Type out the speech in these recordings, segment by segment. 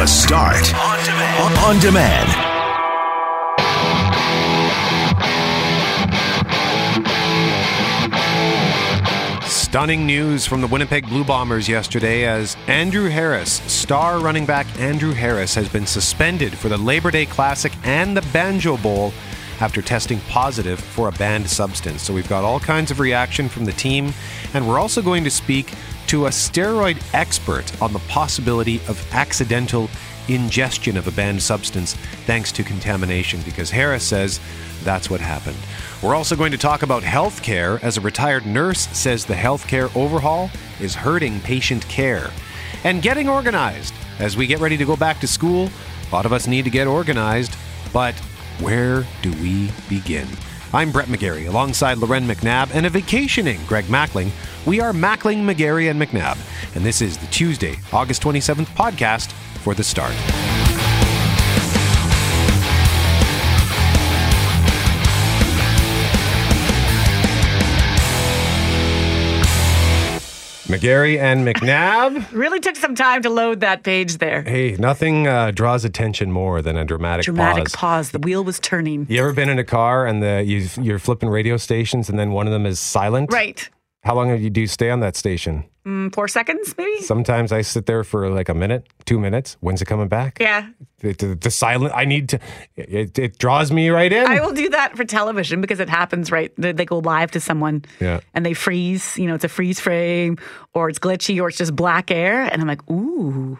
The Start on demand. On demand. Stunning news from the Winnipeg Blue Bombers yesterday as Andrew Harris, star running back Andrew Harris, has been suspended for the Labor Day Classic and the Banjo Bowl after testing positive for a banned substance. So we've got all kinds of reaction from the team, and we're also going to speak to a steroid expert on the possibility of accidental ingestion of a banned substance thanks to contamination because Harris says that's what happened. We're also going to talk about healthcare as a retired nurse says the healthcare overhaul is hurting patient care. And getting organized. As we get ready to go back to school, a lot of us need to get organized, but where do we begin? I'm Brett McGarry alongside Loren McNabb and a vacationing Greg Mackling. We are Mackling, McGarry, and McNabb, and this is the Tuesday, August 27th podcast for The Start. McGarry and McNabb. Really took some time to load that page there. Hey, nothing uh, draws attention more than a dramatic, Dramatic pause. pause. The wheel was turning. You ever been in a car and the you, you're flipping radio stations and then one of them is silent? Right. How long do you do stay on that station? Mm, four seconds, maybe? Sometimes I sit there for like a minute, two minutes. When's it coming back? Yeah. The, the, the silent. I need to. It, it draws me right in. I will do that for television because it happens right. They, they go live to someone Yeah. and they freeze. You know, it's a freeze frame or it's glitchy or it's just black air. And I'm like, ooh.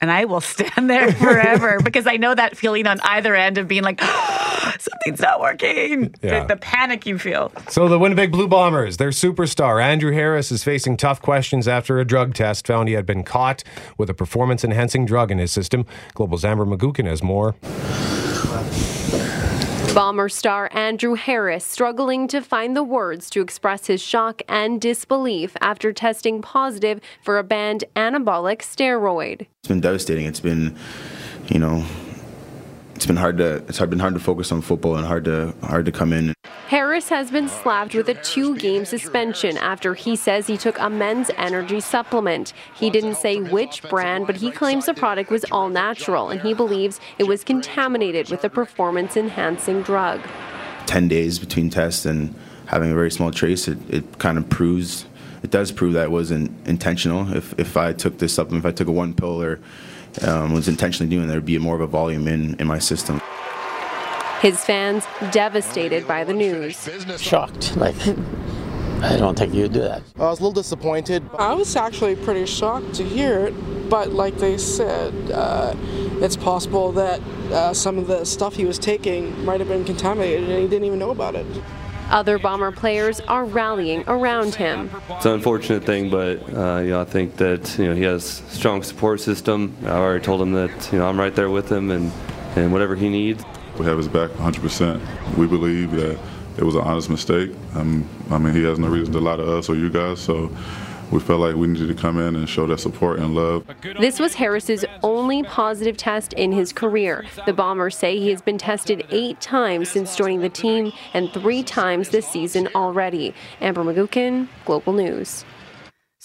And I will stand there forever because I know that feeling on either end of being like, something's not working. Yeah. The, the panic you feel. So the Winnipeg Blue Bombers, their superstar Andrew Harris is facing tough questions after a drug test found he had been caught with a performance-enhancing drug in his system. Global's Amber McGuckin has more. Bomber star Andrew Harris struggling to find the words to express his shock and disbelief after testing positive for a banned anabolic steroid. It's been devastating. It's been, you know, it's been hard to it's hard, been hard to focus on football and hard to hard to come in. Harris has been slapped with a two game suspension after he says he took a men's energy supplement. He didn't say which brand, but he claims the product was all natural and he believes it was contaminated with a performance enhancing drug. Ten days between tests and having a very small trace, it, it kind of proves it does prove that it wasn't intentional. If if I took this supplement, if I took a one pill or um, was intentionally doing, there'd be more of a volume in in my system. His fans devastated by the news. shocked. Like, I don't think you'd do that. I was a little disappointed. I was actually pretty shocked to hear it, but like they said, uh, it's possible that uh, some of the stuff he was taking might have been contaminated and he didn't even know about it. Other Bomber players are rallying around him. It's an unfortunate thing, but uh, you know I think that you know he has a strong support system. I already told him that you know I'm right there with him and and whatever he needs. We have his back 100%. We believe that it was an honest mistake. Um, I mean, he has no reason to lie to us or you guys, so we felt like we needed to come in and show that support and love. This was Harris's only positive test in his career. The Bombers say he has been tested eight times since joining the team and three times this season already. Amber McGuckin, Global News.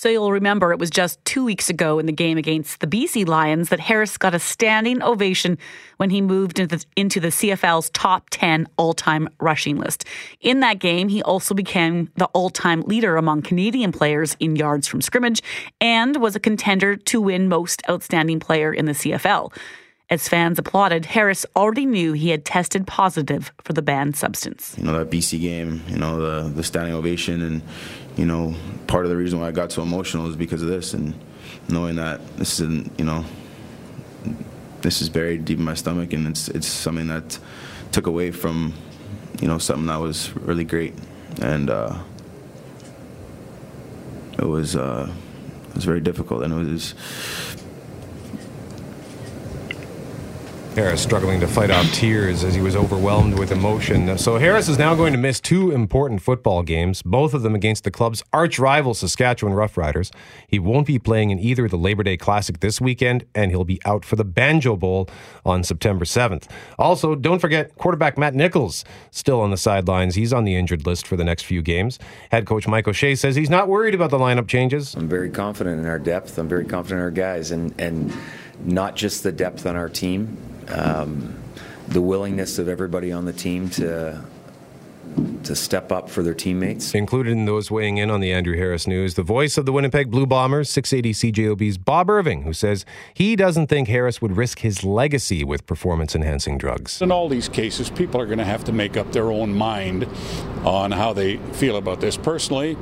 So you'll remember it was just two weeks ago in the game against the BC Lions that Harris got a standing ovation when he moved into the, into the CFL's top 10 all time rushing list. In that game, he also became the all time leader among Canadian players in yards from scrimmage and was a contender to win most outstanding player in the CFL. As fans applauded, Harris already knew he had tested positive for the banned substance. You know that BC game, you know the the standing ovation, and you know part of the reason why I got so emotional is because of this, and knowing that this isn't, you know, this is buried deep in my stomach, and it's it's something that took away from, you know, something that was really great, and uh, it was uh, it was very difficult, and it was. Harris struggling to fight off tears as he was overwhelmed with emotion. So Harris is now going to miss two important football games, both of them against the club's arch rival Saskatchewan Roughriders. He won't be playing in either the Labor Day Classic this weekend, and he'll be out for the Banjo Bowl on September 7th. Also, don't forget quarterback Matt Nichols still on the sidelines. He's on the injured list for the next few games. Head coach Mike O'Shea says he's not worried about the lineup changes. I'm very confident in our depth. I'm very confident in our guys, and and not just the depth on our team, um, the willingness of everybody on the team to to step up for their teammates. Included in those weighing in on the Andrew Harris news, the voice of the Winnipeg Blue Bombers, 680 CJOB's Bob Irving, who says he doesn't think Harris would risk his legacy with performance enhancing drugs. In all these cases, people are going to have to make up their own mind on how they feel about this. Personally,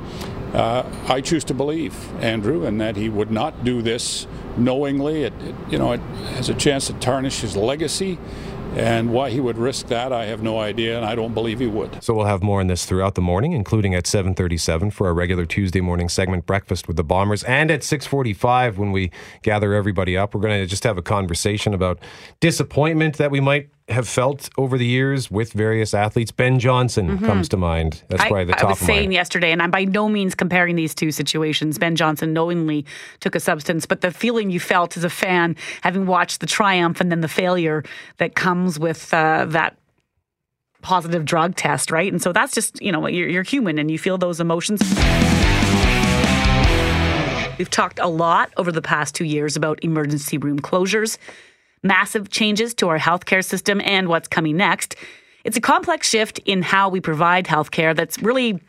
uh, I choose to believe Andrew and that he would not do this knowingly. It, it, you know, it has a chance to tarnish his legacy. And why he would risk that, I have no idea, and I don't believe he would. So we'll have more on this throughout the morning, including at 7:37 for our regular Tuesday morning segment, Breakfast with the Bombers, and at 6:45 when we gather everybody up. We're going to just have a conversation about disappointment that we might have felt over the years with various athletes. Ben Johnson mm-hmm. comes to mind. That's probably the top. I was saying mind. yesterday, and I'm by no means comparing these two situations. Ben Johnson knowingly took a substance, but the feeling you felt as a fan, having watched the triumph and then the failure that comes with uh, that positive drug test, right? And so that's just you know you're, you're human and you feel those emotions. We've talked a lot over the past two years about emergency room closures massive changes to our healthcare system and what's coming next. It's a complex shift in how we provide healthcare that's really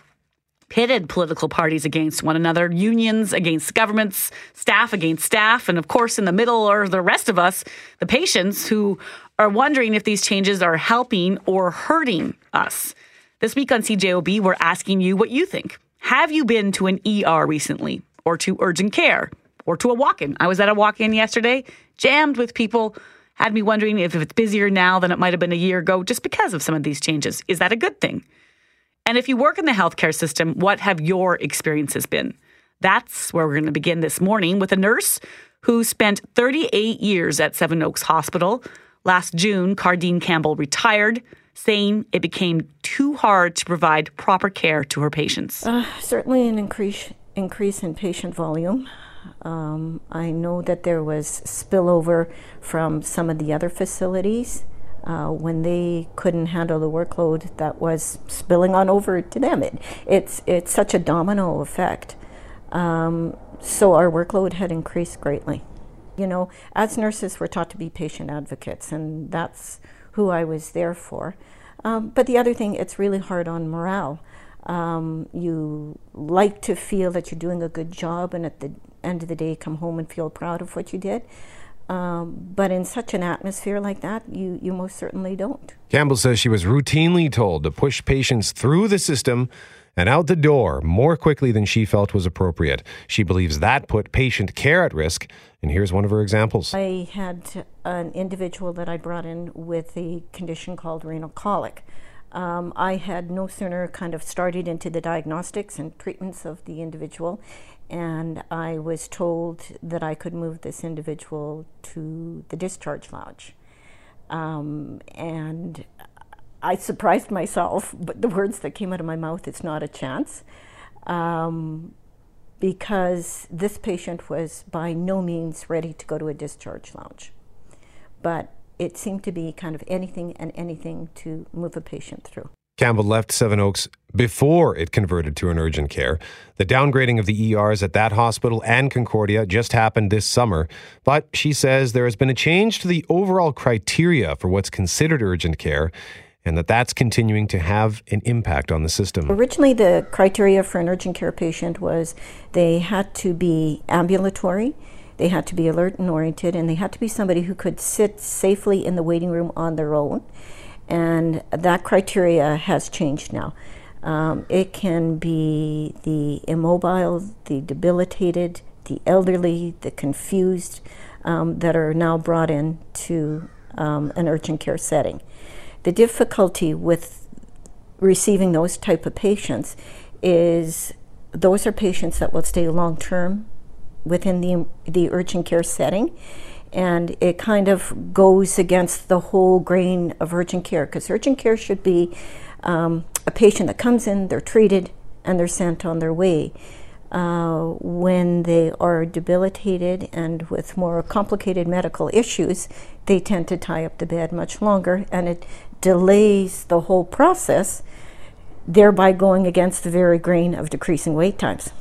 pitted political parties against one another, unions against governments, staff against staff, and of course, in the middle are the rest of us, the patients, who are wondering if these changes are helping or hurting us. This week on CJOB, we're asking you what you think. Have you been to an ER recently, or to urgent care, or to a walk in? I was at a walk in yesterday jammed with people. Had me wondering if, it's busier now than it might have been a year ago just because of some of these changes. Is that a good thing? And if you work in the healthcare system, what have your experiences been? That's where we're going to begin this morning with a nurse who spent 38 years at Seven Oaks Hospital. Last June, Cardine Campbell retired, saying it became too hard to provide proper care to her patients. Uh, certainly an increase increase in patient volume. Um, I know that there was spillover from some of the other facilities. Uh, when they couldn't handle the workload that was spilling on over to them. It, it's, it's such a domino effect. Um, so our workload had increased greatly. You know, as nurses, we're taught to be patient advocates, and that's who I was there for. Um, but the other thing, it's really hard on morale. Um, you like to feel that you're doing a good job, and at the end of the day come home and feel proud of what you did. Um, but in such an atmosphere like that, you, you most certainly don't. Campbell says she was routinely told to push patients through the system and out the door more quickly than she felt was appropriate. She believes that put patient care at risk. And here's one of her examples. I had an individual that I brought in with a condition called renal colic. Um, I had no sooner kind of started into the diagnostics and treatments of the individual, and I was told that I could move this individual to the discharge lounge. Um, and I surprised myself, but the words that came out of my mouth, it's not a chance. Um, because this patient was by no means ready to go to a discharge lounge. But it seemed to be kind of anything and anything to move a patient through. Campbell left Seven Oaks before it converted to an urgent care. The downgrading of the ERs at that hospital and Concordia just happened this summer, but she says there has been a change to the overall criteria for what's considered urgent care and that that's continuing to have an impact on the system. Originally, the criteria for an urgent care patient was they had to be ambulatory, they had to be alert and oriented, and they had to be somebody who could sit safely in the waiting room on their own and that criteria has changed now. Um, it can be the immobile, the debilitated, the elderly, the confused um, that are now brought in to um, an urgent care setting. The difficulty with receiving those type of patients is those are patients that will stay long term within the, the urgent care setting and it kind of goes against the whole grain of urgent care because urgent care should be um, a patient that comes in, they're treated, and they're sent on their way. Uh, when they are debilitated and with more complicated medical issues, they tend to tie up the bed much longer and it delays the whole process, thereby going against the very grain of decreasing wait times.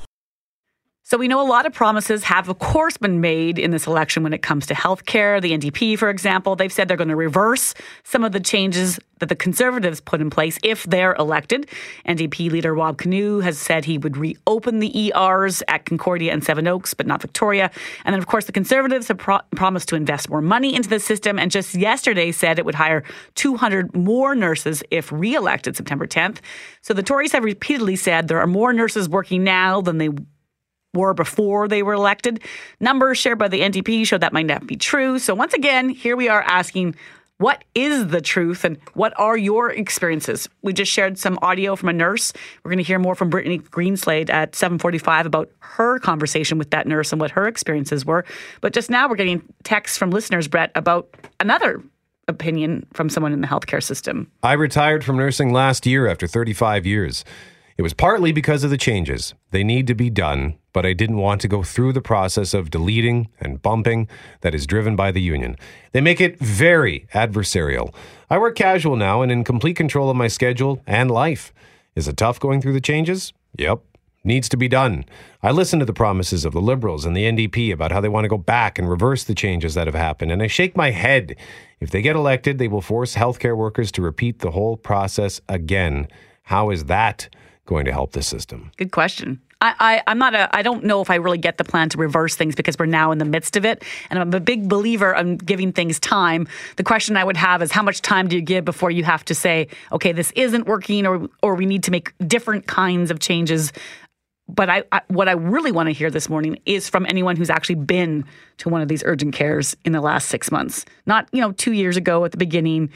So we know a lot of promises have, of course, been made in this election when it comes to healthcare. The NDP, for example, they've said they're going to reverse some of the changes that the Conservatives put in place if they're elected. NDP leader Wab Kinew has said he would reopen the ERs at Concordia and Seven Oaks, but not Victoria. And then, of course, the Conservatives have pro- promised to invest more money into the system and just yesterday said it would hire 200 more nurses if re-elected September 10th. So the Tories have repeatedly said there are more nurses working now than they were before they were elected. Numbers shared by the NDP show that might not be true. So once again, here we are asking what is the truth and what are your experiences? We just shared some audio from a nurse. We're going to hear more from Brittany Greenslade at 7:45 about her conversation with that nurse and what her experiences were. But just now we're getting texts from listeners, Brett, about another opinion from someone in the healthcare system. I retired from nursing last year after 35 years. It was partly because of the changes. They need to be done, but I didn't want to go through the process of deleting and bumping that is driven by the union. They make it very adversarial. I work casual now and in complete control of my schedule and life. Is it tough going through the changes? Yep. Needs to be done. I listen to the promises of the Liberals and the NDP about how they want to go back and reverse the changes that have happened, and I shake my head. If they get elected, they will force healthcare workers to repeat the whole process again. How is that going to help the system? Good question. I, I, I'm not a, I don't know if I really get the plan to reverse things because we're now in the midst of it. And I'm a big believer in giving things time. The question I would have is how much time do you give before you have to say, okay, this isn't working or, or we need to make different kinds of changes but I, I, what I really want to hear this morning is from anyone who's actually been to one of these urgent cares in the last six months, not you know two years ago at the beginning,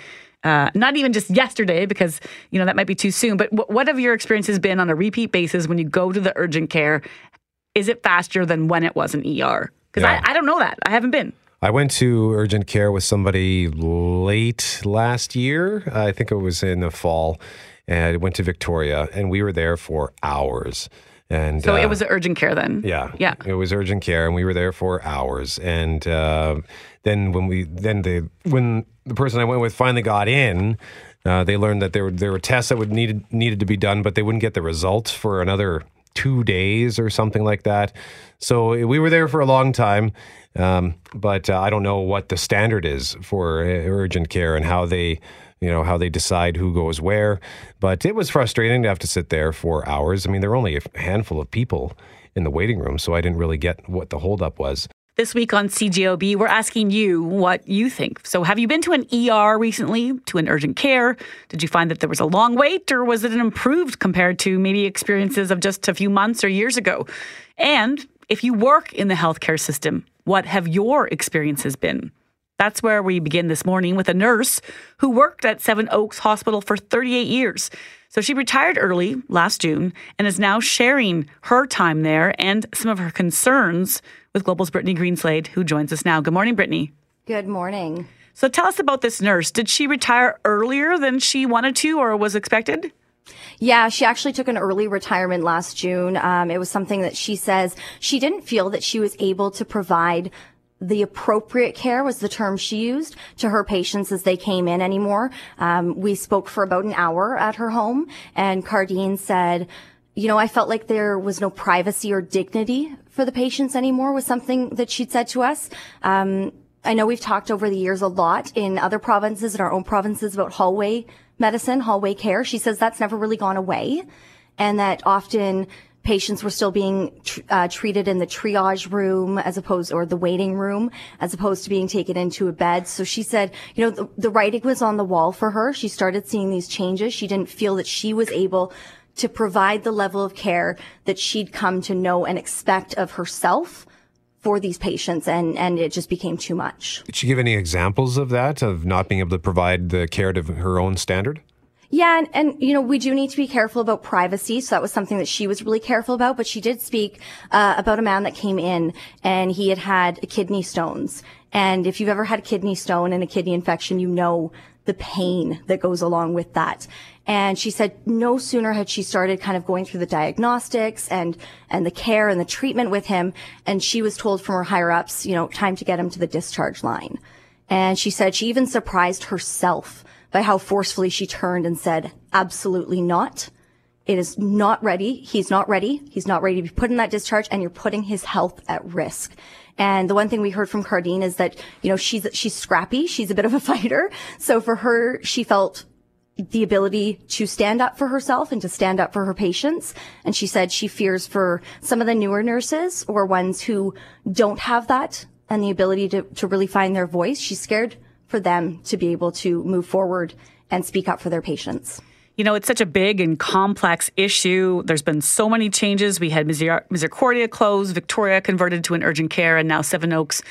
uh, not even just yesterday because you know that might be too soon. But w- what have your experiences been on a repeat basis when you go to the urgent care? Is it faster than when it was an ER? Because Yeah. I, I don't know that. I haven't been. I went to urgent care with somebody late last year. I think it was in the fall. And I went to Victoria, and we were there for hours. And So uh, it was urgent care then. Yeah, Yeah. It was urgent care, and we were there for hours. And uh, then when we then the when the person I went with finally got in, uh, they learned that there were there were tests that would needed needed to be done, but they wouldn't get the results for another two days or something like that. So we were there for a long time. Um, but uh, I don't know what the standard is for uh, urgent care and how they you know how they decide who goes where. But it was frustrating to have to sit there for hours. I mean, there were only a handful of people in the waiting room, so I didn't really get what the holdup was. This week on CJOB, we're asking you what you think. So, have you been to an ER recently, to an urgent care? Did you find that there was a long wait, or was it an improved compared to maybe experiences of just a few months or years ago? And if you work in the healthcare system, what have your experiences been? That's where we begin this morning with a nurse who worked at Seven Oaks Hospital for 38 years. So she retired early last June and is now sharing her time there and some of her concerns with Global's Brittany Greenslade, who joins us now. Good morning, Brittany. Good morning. So tell us about this nurse. Did she retire earlier than she wanted to or was expected? Yeah, she actually took an early retirement last June. Um, it was something that she says she didn't feel that she was able to provide the appropriate care was the term she used to her patients as they came in anymore. Um, we spoke for about an hour at her home and Cardine said, you know, I felt like there was no privacy or dignity for the patients anymore was something that she'd said to us. Um, I know we've talked over the years a lot in other provinces, in our own provinces about hallway medicine, hallway care. She says that's never really gone away and that often patients were still being tr- uh, treated in the triage room as opposed or the waiting room as opposed to being taken into a bed. So she said you know the, the writing was on the wall for her. She started seeing these changes. She didn't feel that she was able to provide the level of care that she'd come to know and expect of herself for these patients and and it just became too much. Did she give any examples of that, of not being able to provide the care to her own standard? Yeah, and, and you know we do need to be careful about privacy. So that was something that she was really careful about. But she did speak uh, about a man that came in and he had had kidney stones. And if you've ever had a kidney stone and a kidney infection, you know the pain that goes along with that. And she said no sooner had she started kind of going through the diagnostics and and the care and the treatment with him, and she was told from her higher ups, you know, time to get him to the discharge line. And she said she even surprised herself by how forcefully she turned and said, absolutely not. it is not ready. He's not ready. He's not ready to be put in that discharge and you're putting his health at risk. And the one thing we heard from Cardine is that, you know, she's, she's scrappy. She's a bit of a fighter. So for her, she felt the ability to stand up for herself and to stand up for her patients. And she said she fears for some of the newer nurses or ones who don't have that and the ability to, to really find their voice. She's scared for them to be able to move forward and speak up for their patients. You know, it's such a big and complex issue. There's been so many changes. We had Misericordia closed, Victoria converted to an urgent care, and now Seven Oaks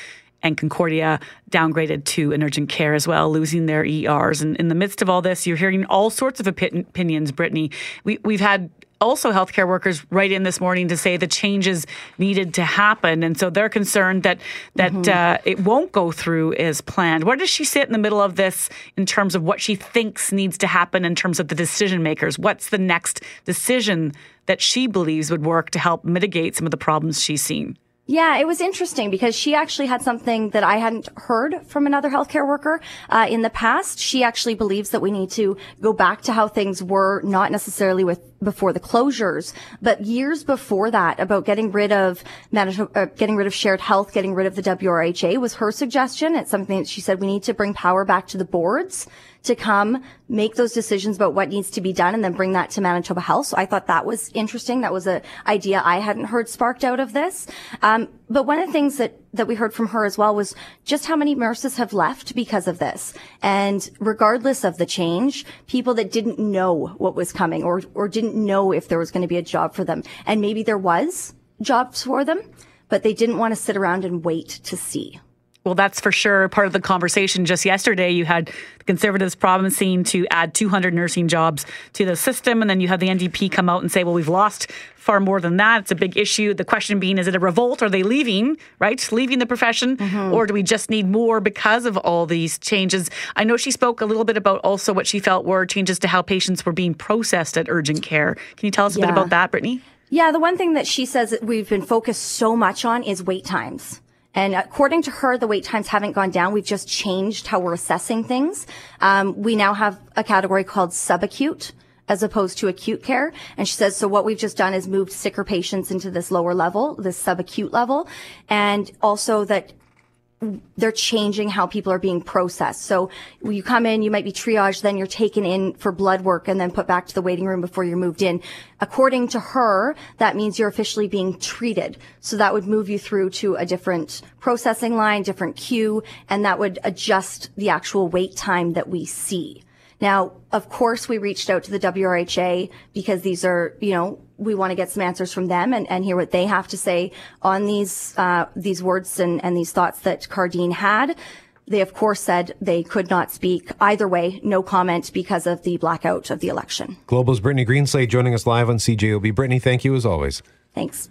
and Concordia downgraded to an urgent care as well, losing their ERs. And in the midst of all this, you're hearing all sorts of opinions, Brittany. We, we've had also healthcare workers write in this morning to say the changes needed to happen, and so they're concerned that that mm-hmm. uh, it won't go through as planned. Where does she sit in the middle of this in terms of what she thinks needs to happen in terms of the decision makers? What's the next decision that she believes would work to help mitigate some of the problems she's seen? Yeah, it was interesting because she actually had something that I hadn't heard from another healthcare worker uh, in the past. She actually believes that we need to go back to how things were, not necessarily with before the closures, but years before that, about getting rid of Manitoba, uh, getting rid of shared health, getting rid of the WRHA was her suggestion. It's something that she said we need to bring power back to the boards to come make those decisions about what needs to be done and then bring that to Manitoba Health. So I thought that was interesting. That was an idea I hadn't heard sparked out of this. Um, but one of the things that, that we heard from her as well was just how many nurses have left because of this. And regardless of the change, people that didn't know what was coming or, or didn't know if there was going to be a job for them. And maybe there was jobs for them, but they didn't want to sit around and wait to see. Well, that's for sure part of the conversation. Just yesterday, you had the Conservatives promising to add 200 nursing jobs to the system, and then you had the NDP come out and say, well, we've lost far more than that. It's a big issue. The question being, is it a revolt? Are they leaving, right? Leaving the profession? Mm-hmm. Or do we just need more because of all these changes? I know she spoke a little bit about also what she felt were changes to how patients were being processed at urgent care. Can you tell us a yeah. bit about that, Brittany? Yeah, the one thing that she says that we've been focused so much on is wait times. And according to her, the wait times haven't gone down. We've just changed how we're assessing things. Um, we now have a category called subacute as opposed to acute care. And she says, so what we've just done is moved sicker patients into this lower level, this subacute level. And also that they're changing how people are being processed. So you come in, you might be triaged, then you're taken in for blood work and then put back to the waiting room before you're moved in. According to her, that means you're officially being treated. So that would move you through to a different processing line, different queue, and that would adjust the actual wait time that we see. Now, of course, we reached out to the WRHA because these are, you know, we want to get some answers from them and, and hear what they have to say on these uh, these words and, and these thoughts that Cardine had. They, of course, said they could not speak either way, no comment because of the blackout of the election. Global's Brittany Greenslade joining us live on CJOB. Brittany, thank you as always. Thanks.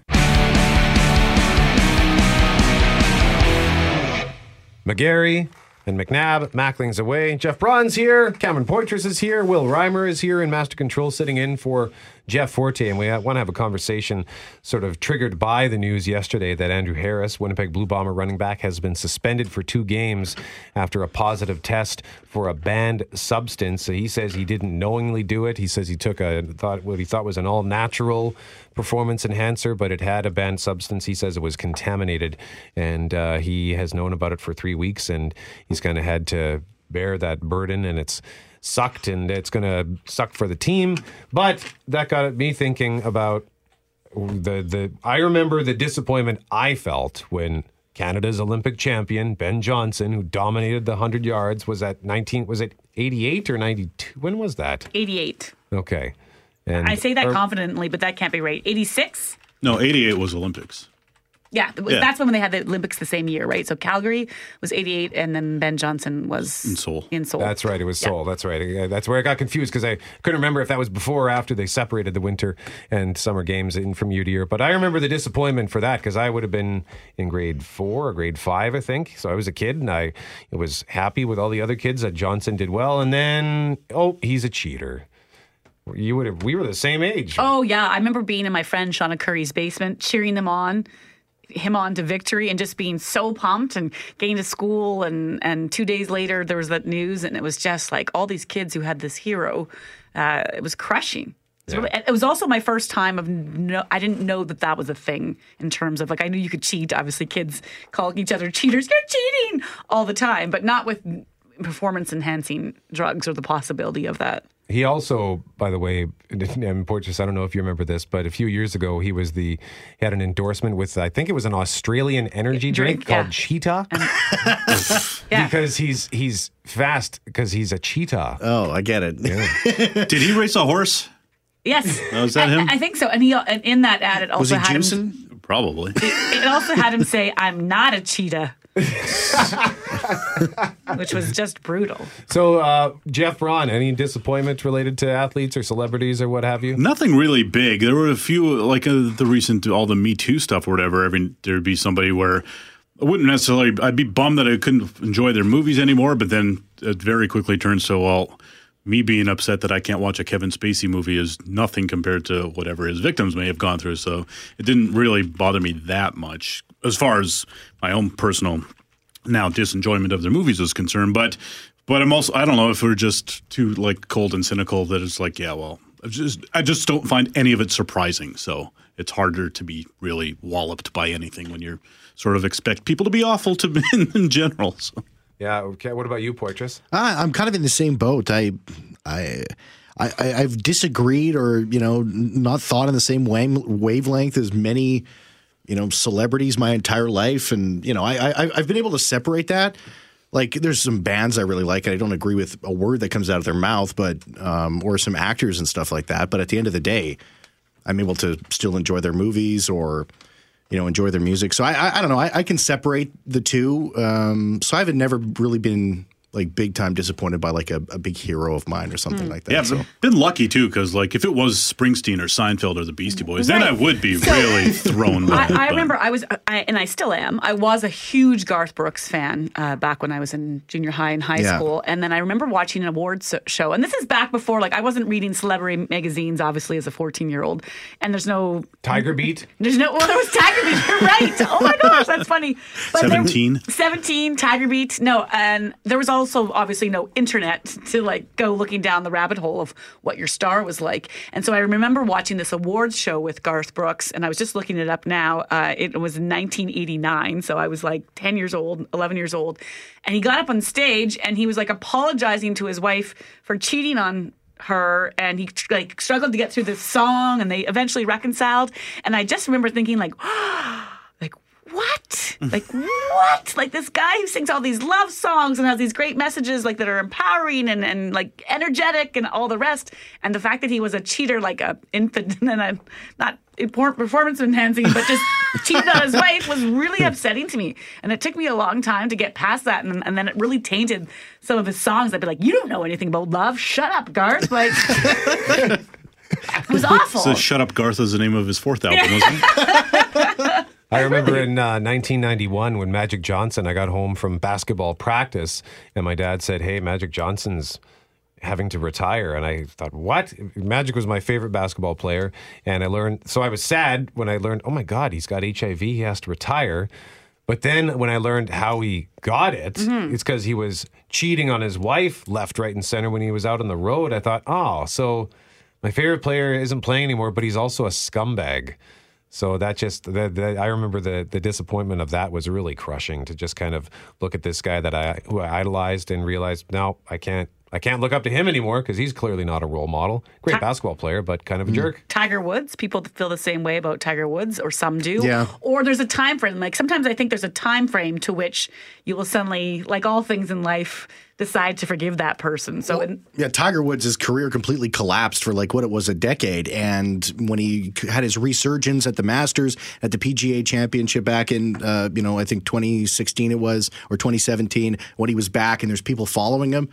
McGarry, and McNabb. Mackling's away. Jeff Braun's here. Cameron Poitras is here. Will Reimer is here in Master Control sitting in for Jeff Forte. And we want to have a conversation sort of triggered by the news yesterday that Andrew Harris, Winnipeg Blue Bomber running back, has been suspended for two games after a positive test for a banned substance. He says he didn't knowingly do it. He says he took a thought what he thought was an all natural performance enhancer, but it had a banned substance. He says it was contaminated, and uh, he has known about it for three weeks, and he's kind of had to bear that burden, and it's sucked, and it's going to suck for the team. But that got me thinking about the the. I remember the disappointment I felt when Canada's Olympic champion Ben Johnson, who dominated the hundred yards, was at nineteen. Was it eighty eight or ninety two? When was that? Eighty eight. Okay. And, I say that or, confidently, but that can't be right. 86? No, 88 was Olympics. Yeah, yeah, that's when they had the Olympics the same year, right? So Calgary was 88, and then Ben Johnson was in Seoul. In Seoul. That's right. It was Seoul. Yeah. That's right. That's where I got confused because I couldn't remember if that was before or after they separated the winter and summer games in from year to year. But I remember the disappointment for that because I would have been in grade four or grade five, I think. So I was a kid and I was happy with all the other kids that Johnson did well. And then, oh, he's a cheater. You would have. We were the same age. Oh yeah, I remember being in my friend Shauna Curry's basement, cheering them on, him on to victory, and just being so pumped and getting to school. And and two days later, there was that news, and it was just like all these kids who had this hero. Uh, it was crushing. It's really- it was also my first time of no, I didn't know that that was a thing in terms of like I knew you could cheat. Obviously, kids calling each other cheaters. You're cheating all the time, but not with performance enhancing drugs or the possibility of that. He also, by the way, in Porteous, I don't know if you remember this, but a few years ago, he was the he had an endorsement with I think it was an Australian energy drink, Drink, yeah. called Cheetah, because he's he's fast because he's a cheetah. Oh, I get it. Did he race a horse? Yes, Oh, is that I, him? I think so. And he and in that ad, it also Was he had him, juicing? Probably. it also had him say, "I'm not a cheetah," which was just brutal. So, uh, Jeff Braun, any disappointments related to athletes or celebrities or what have you? Nothing really big. There were a few, like uh, the recent, all the Me Too stuff or whatever. I mean, there'd be somebody where I wouldn't necessarily, I'd be bummed that I couldn't enjoy their movies anymore, but then it very quickly turns to, well, me being upset that I can't watch a Kevin Spacey movie is nothing compared to whatever his victims may have gone through. So it didn't really bother me that much as far as my own personal now disenjoyment of their movies is concerned. But but I'm also I don't know if we're just too like cold and cynical that it's like yeah well I just I just don't find any of it surprising. So it's harder to be really walloped by anything when you're sort of expect people to be awful to in, in general. So. Yeah. Okay. What about you, Poitras? I, I'm kind of in the same boat. I, I, I, I- I've disagreed or you know not thought in the same wave, wavelength as many, you know, celebrities my entire life, and you know, I, I I've been able to separate that. Like, there's some bands I really like, and I don't agree with a word that comes out of their mouth, but um, or some actors and stuff like that. But at the end of the day, I'm able to still enjoy their movies or you know enjoy their music. So I I, I don't know. I, I can separate the two. Um, so I've never really been like big time disappointed by like a, a big hero of mine or something like that. Yeah, so. I've been lucky too because like if it was Springsteen or Seinfeld or the Beastie Boys, then I would be So- really thrown. by I, it, I remember I was, I, and I still am. I was a huge Garth Brooks fan uh, back when I was in junior high and high Yeah. school. And then I remember watching an awards show. And this is back before, like, I wasn't reading celebrity magazines, obviously, as a 14 year old. And there's no. Tiger Beat. There's no. Well, there was Tiger Beat. You're right. Oh my gosh, that's funny. there- 17? 17, Tiger Beat. No, and there was also obviously no internet to like go looking down the rabbit hole of what your star was like. And so I remember watching this awards show with Garth Brooks, and I was just looking it up now. Uh, it was 1989, so I was like 10 years old, 11 years old, and he got up on stage and he was like apologizing to his wife for cheating on her and he like struggled to get through this song and they eventually reconciled and i just remember thinking like what? Like what? Like this guy who sings all these love songs and has these great messages like that are empowering and, and like energetic and all the rest. And the fact that he was a cheater, like a infant and a not performance enhancing, but just cheated on his wife was really upsetting to me. And it took me a long time to get past that. And, and then it really tainted some of his songs. I'd be like, you don't know anything about love. Shut up, Garth. Like it was awful. So Shut Up Garth is the name of his fourth album, wasn't it? I remember in uh, 1991 when Magic Johnson, I got home from basketball practice, and my dad said, "Hey, Magic Johnson's having to retire," and I thought, "What?" Magic was my favorite basketball player, and I learned. So I was sad when I learned, "Oh my God, he's got HIV. He has to retire." But then when I learned how he got it, Mm-hmm. it's because he was cheating on his wife left, right, and center when he was out on the road. I thought, "Oh, so." My favorite player isn't playing anymore, but he's also a scumbag. So that just that, that I remember the the disappointment of that was really crushing to just kind of look at this guy that I who I idolized and realized no I can't I can't look up to him anymore because he's clearly not a role model. Great basketball player, but kind of a jerk. Mm. Tiger Woods. People feel the same way about Tiger Woods, or some do. Yeah. Or there's a time frame. Like sometimes I think there's a time frame to which you will suddenly, like all things in life, decide to forgive that person. So in, Yeah, Tiger Woods' his career completely collapsed for like what it was a decade. And when he had his resurgence at the Masters, at the PGA Championship back in, uh, you know, I think 2016 it was, or 2017, when he was back and there's people following him.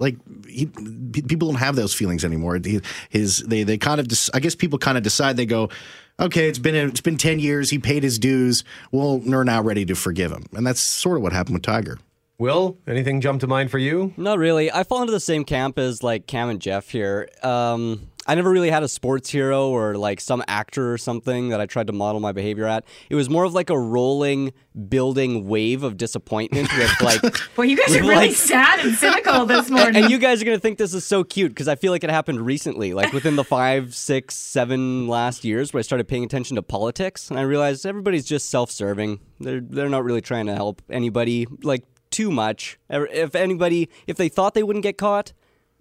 Like he, people don't have those feelings anymore. He- His they they kind of dis- I guess people kind of decide they go, okay, it's been it's been ten years. He paid his dues. Well, we're now ready to forgive him, and that's sort of what happened with Tiger. Will anything jump to mind for you? Not really. I fall into the same camp as like Cam and Jeff here. Um, I never really had a sports hero or like some actor or something that I tried to model my behavior at. It was more of like a rolling, building wave of disappointment with like. Well, you guys are really like- sad and cynical this morning. And you guys are gonna think this is so cute because I feel like it happened recently, like within the five, six, seven last years, where I started paying attention to politics, and I realized everybody's just self-serving. They're they're not really trying to help anybody like too much. If anybody, if they thought they wouldn't get caught,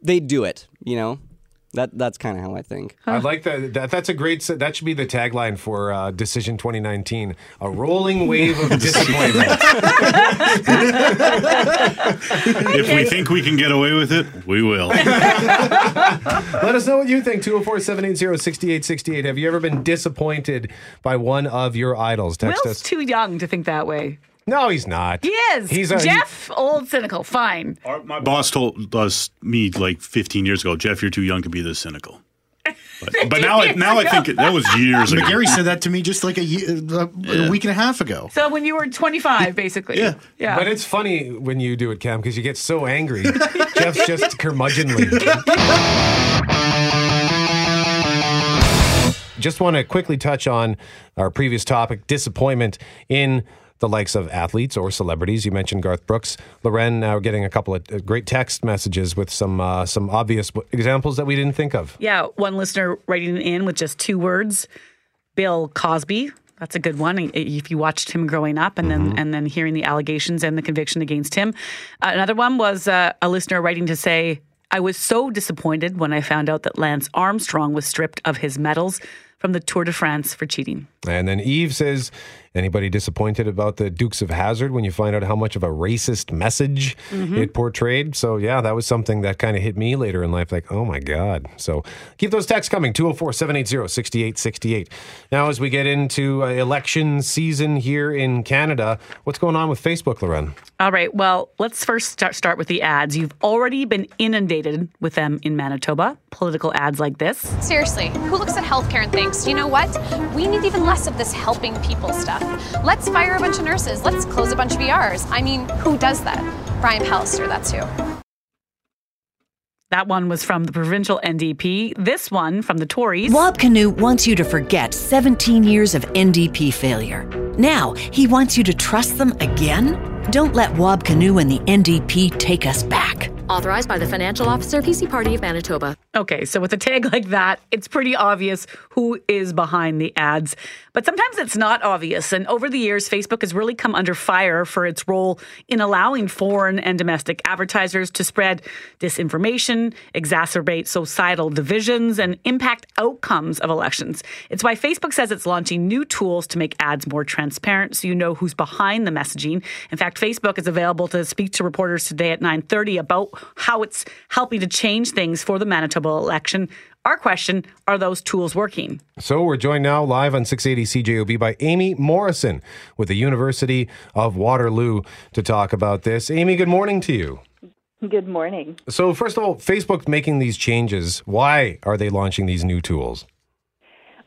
they'd do it. You know, that that's kind of how I think. I like that, that. That's a great. That should be the tagline for uh, Decision 2019: a rolling wave of disappointment. if we think we can get away with it, we will. Let us know what you think. 204 780 6868. Have you ever been disappointed by one of your idols? Text Will's us. too young to think that way. No, he's not. He is. He's a- Jeff, old cynical, fine. My boss told us me like 15 years ago, Jeff, you're too young to be this cynical. But, but now, I, now I think it, that was years ago. Gary said that to me just like a, ye- uh, a week and a half ago. So when you were 25, basically. Yeah. Yeah. But it's funny when you do it, Cam, because you get so angry. Jeff's just curmudgeonly. Just want to quickly touch on our previous topic disappointment in the likes of athletes or celebrities. You mentioned Garth Brooks. Loren, now getting a couple of uh, great text messages with some uh, some obvious examples that we didn't think of. Yeah, one listener writing in with just two words, Bill Cosby. That's a good one. If you watched him growing up, and then and then hearing the allegations and the conviction against him. Uh, another one was uh, a listener writing to say, "I was so disappointed when I found out that Lance Armstrong was stripped of his medals from the Tour de France for cheating." And then Eve says, anybody disappointed about the Dukes of Hazzard when you find out how much of a racist message Mhm. it portrayed? So, yeah, that was something that kind of hit me later in life. Like, oh my God. So keep those texts coming 204 780 6868. Now, as we get into uh, election season here in Canada, what's going on with Facebook, Loren? All right. Well, let's first start start with the ads. You've already been inundated with them in Manitoba. Political ads like this. Seriously, who looks at healthcare and thinks, you know what? We need even less of this helping people stuff. Let's fire a bunch of nurses. Let's close a bunch of ERs. I mean, who does that? Brian Pallister, that's who. That one was from the provincial NDP. This one from the Tories. Wab Kinew wants you to forget 17 years of NDP failure. Now, he wants you to trust them again? Don't let Wab Kinew and the NDP take us back. Authorized by the Financial Officer, PC Party of Manitoba. Okay, so with a tag like that, it's pretty obvious who is behind the ads. But sometimes it's not obvious. And over the years, Facebook has really come under fire for its role in allowing foreign and domestic advertisers to spread disinformation, exacerbate societal divisions, and impact outcomes of elections. It's why Facebook says it's launching new tools to make ads more transparent so you know who's behind the messaging. In fact, Facebook is available to speak to reporters today at 9:30 about how it's helping to change things for the Manitoba election. Our question, are those tools working? So we're joined now live on 680 CJOB by Amy Morrison with the University of Waterloo to talk about this. Amy, good morning to you. Good morning. So, first of all, Facebook making these changes. Why are they launching these new tools?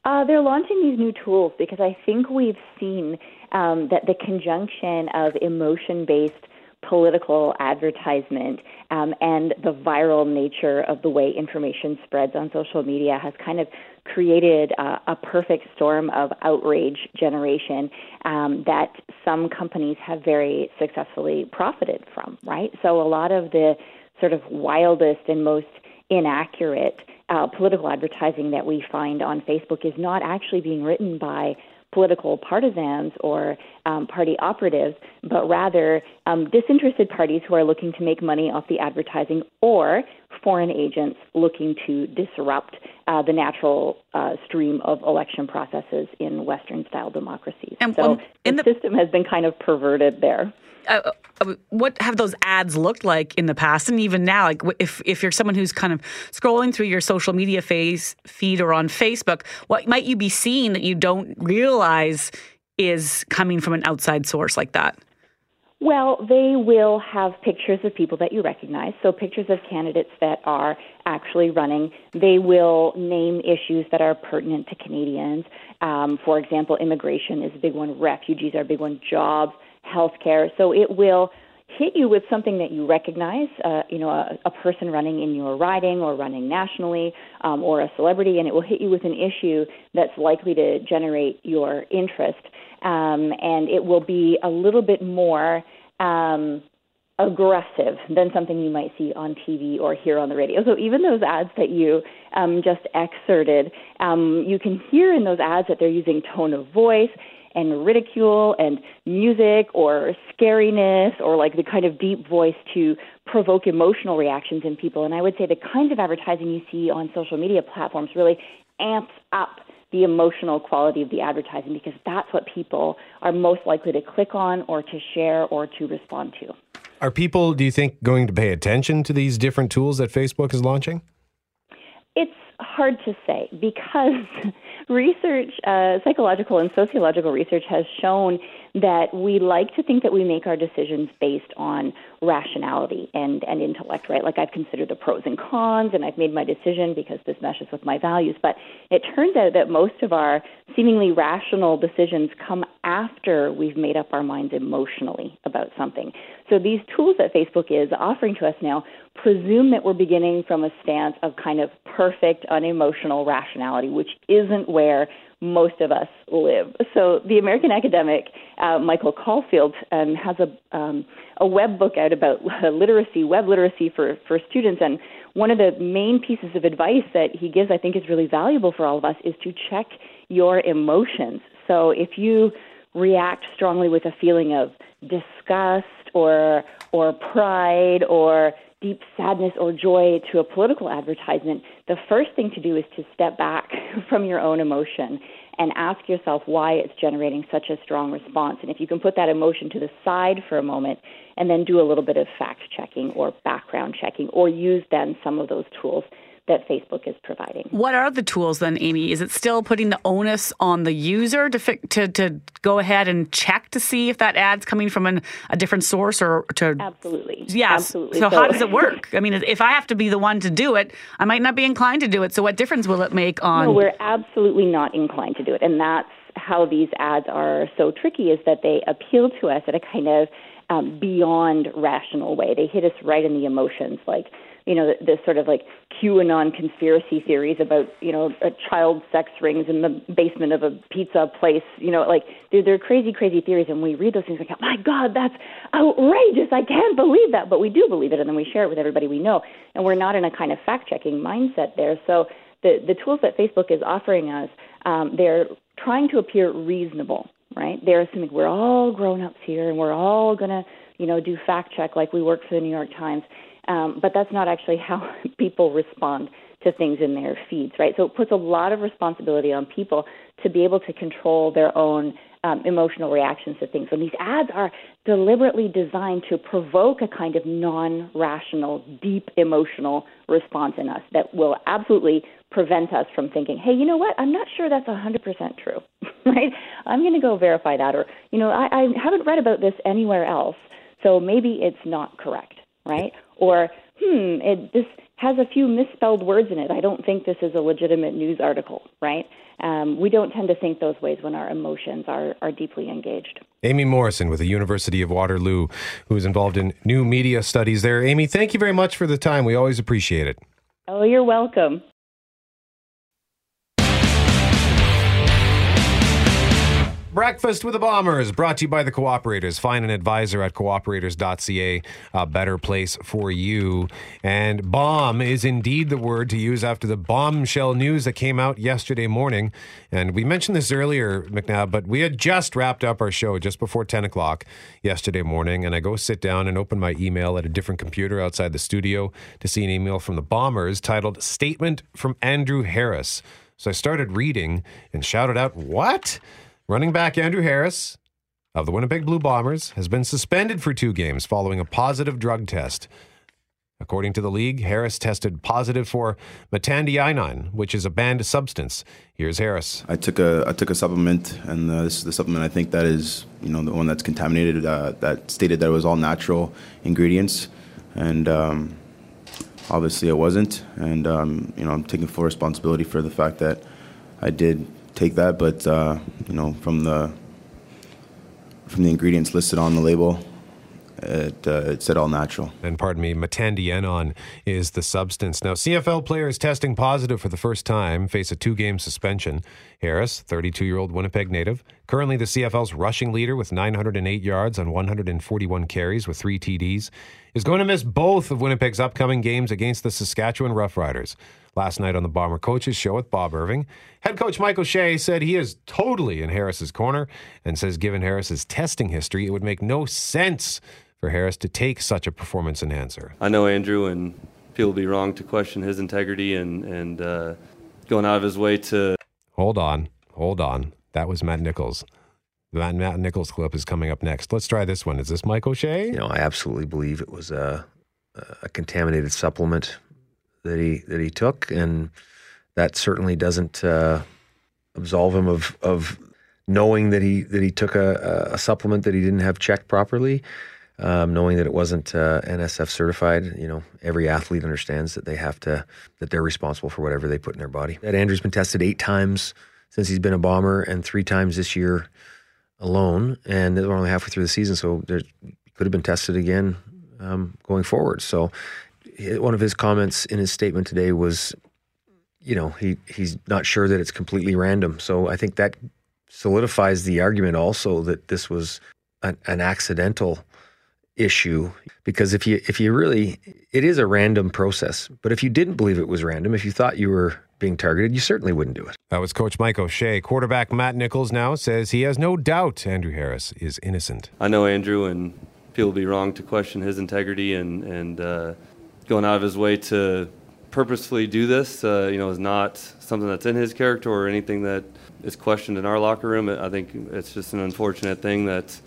Uh, they're launching these new tools because I think we've seen um, that the conjunction of emotion based political advertisement um, and the viral nature of the way information spreads on social media has kind of created uh, a perfect storm of outrage generation um, that some companies have very successfully profited from, right? So a lot of the sort of wildest and most inaccurate uh, political advertising that we find on Facebook is not actually being written by political partisans or um, party operatives, but rather um, disinterested parties who are looking to make money off the advertising or foreign agents looking to disrupt uh, the natural uh, stream of election processes in Western style democracies. And, so in the system has been kind of perverted there. Uh, uh, what have those ads looked like in the past and even now like if if you're someone who's kind of scrolling through your social media face feed or on Facebook what might you be seeing that you don't realize is coming from an outside source like that Well, they will have pictures of people that you recognize, so pictures of candidates that are actually running. They will name issues that are pertinent to Canadians. Um, for example, immigration is a big one, refugees are a big one, jobs, healthcare. So it will hit you with something that you recognize, uh, you know, a, a, person running in your riding or running nationally, um, or a celebrity, and it will hit you with an issue that's likely to generate your interest, um, and it will be a little bit more. Um, aggressive than something you might see on TV or hear on the radio. So even those ads that you um, just excerpted, um, you can hear in those ads that they're using tone of voice and ridicule and music or scariness or like the kind of deep voice to provoke emotional reactions in people. And I would say the kinds of advertising you see on social media platforms really amps up the emotional quality of the advertising because that's what people are most likely to click on or to share or to respond to. Are people, do you think, going to pay attention to these different tools that Facebook is launching? It's hard to say because research, uh, psychological and sociological research, has shown that we like to think that we make our decisions based on rationality and, and intellect, right? Like I've considered the pros and cons and I've made my decision because this meshes with my values. But it turns out that most of our seemingly rational decisions come after we've made up our minds emotionally about something. So these tools that Facebook is offering to us now presume that we're beginning from a stance of kind of perfect, unemotional rationality, which isn't where most of us live. So the American academic uh, Michael Caulfield um, has a um, a web book out about literacy, web literacy for for students, and one of the main pieces of advice that he gives, I think, is really valuable for all of us, is to check your emotions. So if you react strongly with a feeling of disgust or or pride or deep sadness or joy to a political advertisement, the first thing to do is to step back from your own emotion and ask yourself why it's generating such a strong response. And if you can put that emotion to the side for a moment and then do a little bit of fact checking or background checking or use then some of those tools that Facebook is providing. What are the tools then, Aimée? Is it still putting the onus on the user to fi- to, to go ahead and check to see if that ad's coming from an, a different source or to absolutely yes absolutely. So, so how does it work? I mean, if I have to be the one to do it, I might not be inclined to do it. So what difference will it make on? No, we're absolutely not inclined to do it, and that's how these ads are so tricky. Is that they appeal to us at a kind of um, beyond rational way. They hit us right in the emotions, like you know, the sort of like QAnon conspiracy theories about, you know, a child sex rings in the basement of a pizza place. You know, like they're, they're crazy, crazy theories. And we read those things like, oh my God, that's outrageous. I can't believe that. But we do believe it. And then we share it with everybody we know. And we're not in a kind of fact checking mindset there. So the, the tools that Facebook is offering us, um, they're trying to appear reasonable, right? They're assuming we're all grown ups here and we're all going to, you know, do fact check like we work for the New York Times. Um, but that's not actually how people respond to things in their feeds, right? So it puts a lot of responsibility on people to be able to control their own um, emotional reactions to things. And these ads are deliberately designed to provoke a kind of non rational, deep emotional response in us that will absolutely prevent us from thinking, hey, you know what? I'm not sure that's 100% true, right? I'm going to go verify that. Or, you know, I, I haven't read about this anywhere else, so maybe it's not correct, right? or hmm, it, this has a few misspelled words in it. I don't think this is a legitimate news article, right? Um, we don't tend to think those ways when our emotions are, are deeply engaged. Aimée Morrison with the University of Waterloo, who is involved in new media studies there. Aimée, thank you very much for the time. We always appreciate it. Oh, you're welcome. Breakfast with the Bombers, brought to you by the Cooperators. Find an advisor at cooperators.ca, a better place for you. And bomb is indeed the word to use after the bombshell news that came out yesterday morning. And we mentioned this earlier, McNab, but we had just wrapped up our show just before 10 o'clock yesterday morning. And I go sit down and open my email at a different computer outside the studio to see an email from the Bombers titled Statement from Andrew Harris. So I started reading and shouted out, What? Running back Andrew Harris of the Winnipeg Blue Bombers has been suspended for two games following a positive drug test. According to the league, Harris tested positive for metandienine, which is a banned substance. Here's Harris. I took a I took a supplement, and uh, this is the supplement I think that is you know the one that's contaminated. Uh, that stated that it was all natural ingredients, and um, obviously it wasn't. And um, you know I'm taking full responsibility for the fact that I did take that, but uh, you know, from the from the ingredients listed on the label, it, uh, it said all natural. And pardon me, Metandienone is the substance. Now, CFL players testing positive for the first time face a two game suspension. Harris, 32 year old Winnipeg native, currently the CFL's rushing leader with 908 yards on 141 carries with three TDs, is going to miss both of Winnipeg's upcoming games against the Saskatchewan Roughriders. Last night on the Bomber Coaches Show with Bob Irving, head coach Michael O'Shea said he is totally in Harris's corner and says given Harris's testing history, it would make no sense for Harris to take such a performance enhancer. I know Andrew, and people would be wrong to question his integrity and and uh, going out of his way to. Hold on, hold on. That was Matt Nichols. The Matt Nichols clip is coming up next. Let's try this one. Is this Mike O'Shea? You know, I absolutely believe it was a, a contaminated supplement that he that he took, and that certainly doesn't uh, absolve him of of knowing that he that he took a, a supplement that he didn't have checked properly. Um, knowing that it wasn't uh, NSF certified, you know, every athlete understands that they have to that they're responsible for whatever they put in their body. That Andrew's been tested eight times since he's been a bomber, and three times this year alone, and we're only halfway through the season, so there could have been tested again um, going forward. So one of his comments in his statement today was, you know, he he's not sure that it's completely random. So I think that solidifies the argument also that this was an, an accidental issue. Because if you if you really it is a random process but if you didn't believe it was random if you thought you were being targeted you certainly wouldn't do it. That was coach mike o'shea. Quarterback matt nichols now says he has no doubt andrew harris is innocent. I know andrew and people would be wrong to question his integrity and and uh, going out of his way to purposefully do this uh, you know is not something that's in his character or anything that is questioned in our locker room i think it's just an unfortunate thing that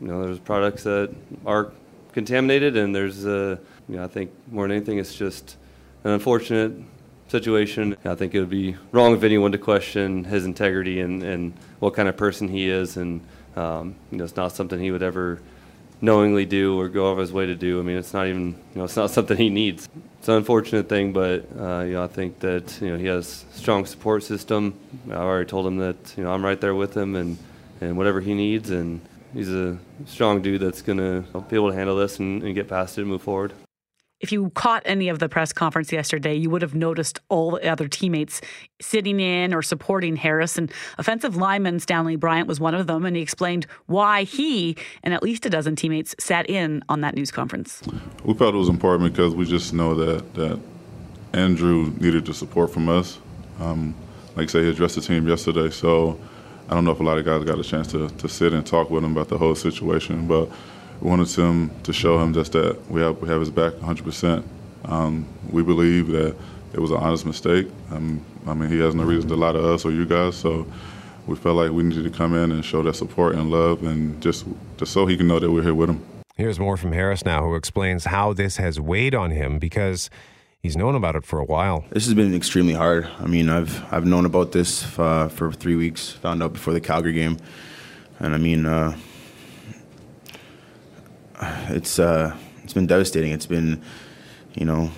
you know, there's products that are contaminated, and there's, uh, you know, I think more than anything, it's just an unfortunate situation. I think it would be wrong of anyone to question his integrity and, and what kind of person he is, and um, you know, it's not something he would ever knowingly do or go out of his way to do. I mean, it's not even, you know, it's not something he needs. It's an unfortunate thing, but uh, you know, I think that you know he has strong support system. I already told him that you know I'm right there with him and and whatever he needs and he's a strong dude that's going to be able to handle this and, and, get past it and move forward. If you caught any of the press conference yesterday, you would have noticed all the other teammates sitting in or supporting Harris. And offensive lineman Stanley Bryant was one of them, and he explained why he and at least a dozen teammates sat in on that news conference. We felt it was important because we just know that that Andrew needed the support from us. Um, like I say, he addressed the team yesterday, so I don't know if a lot of guys got a chance to, to sit and talk with him about the whole situation, but wanted him to show him just that we have we have his back 100%. Um, we believe that it was an honest mistake. Um, I mean, he has no reason to lie to us or you guys, so we felt like we needed to come in and show that support and love, and just just so he can know that we're here with him. Here's more from Harris now, who explains how this has weighed on him because he's known about it for a while. This has been extremely hard. I mean, I've I've known about this uh, for three weeks. Found out before the Calgary game, and I mean, uh, it's uh, it's been devastating. It's been, you know,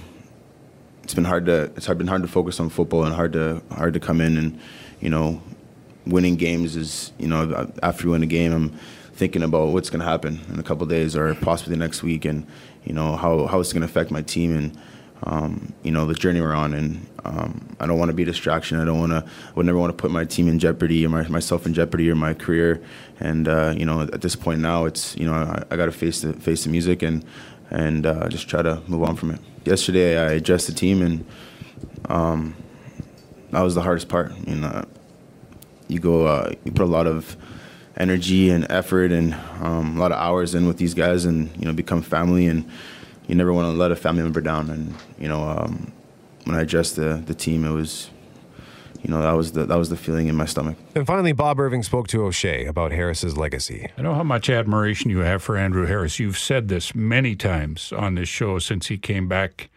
it's been hard to it's hard, been hard to focus on football and hard to hard to come in and, you know, winning games is you know after you win a game I'm thinking about what's going to happen in a couple days or possibly next week and you know how how it's going to affect my team and um, you know the journey we're on, and um, I don't want to be a distraction. I don't want to. I would never want to put my team in jeopardy or my, myself in jeopardy or my career. And uh, you know, at this point now, it's you know I, I got to face the face the music and and uh, just try to move on from it. Yesterday, I addressed the team, and um, that was the hardest part. You know, you go, uh, you put a lot of energy and effort and um, a lot of hours in with these guys, and you know, become family and you never want to let a family member down. And you know, um, when I addressed the the team, it was. You know that was the that was the feeling in my stomach. And finally, Bob Irving spoke to O'Shea about Harris's legacy. I know how much admiration you have for Andrew Harris. You've said this many times on this show since he came back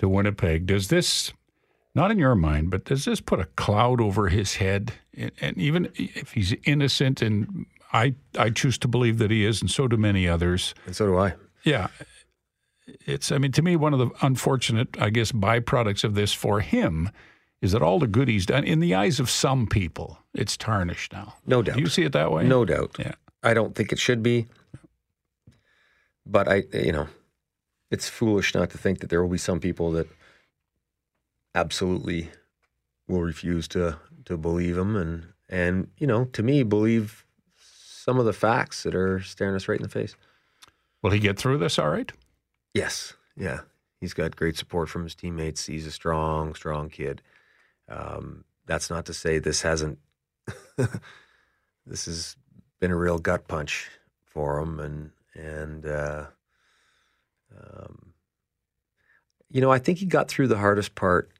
to Winnipeg. Does this, not in your mind, but does this put a cloud over his head? And even if he's innocent, and I I choose to believe that he is, and so do many others, and so do I. Yeah, it's, I mean, to me, one of the unfortunate, I guess, byproducts of this for him is that all the good he's done, in the eyes of some people, it's tarnished now. No doubt. Do you see it that way? No doubt. Yeah. I don't think it should be. but I, you know, it's foolish not to think that there will be some people that absolutely will refuse to to believe him, and and you know, to me, believe some of the facts that are staring us right in the face. Will he get through this all right? Yes. Yeah. He's got great support from his teammates. He's a strong, strong kid. Um, that's not to say this hasn't. this has been a real gut punch for him, and and uh, um, you know I think he got through the hardest part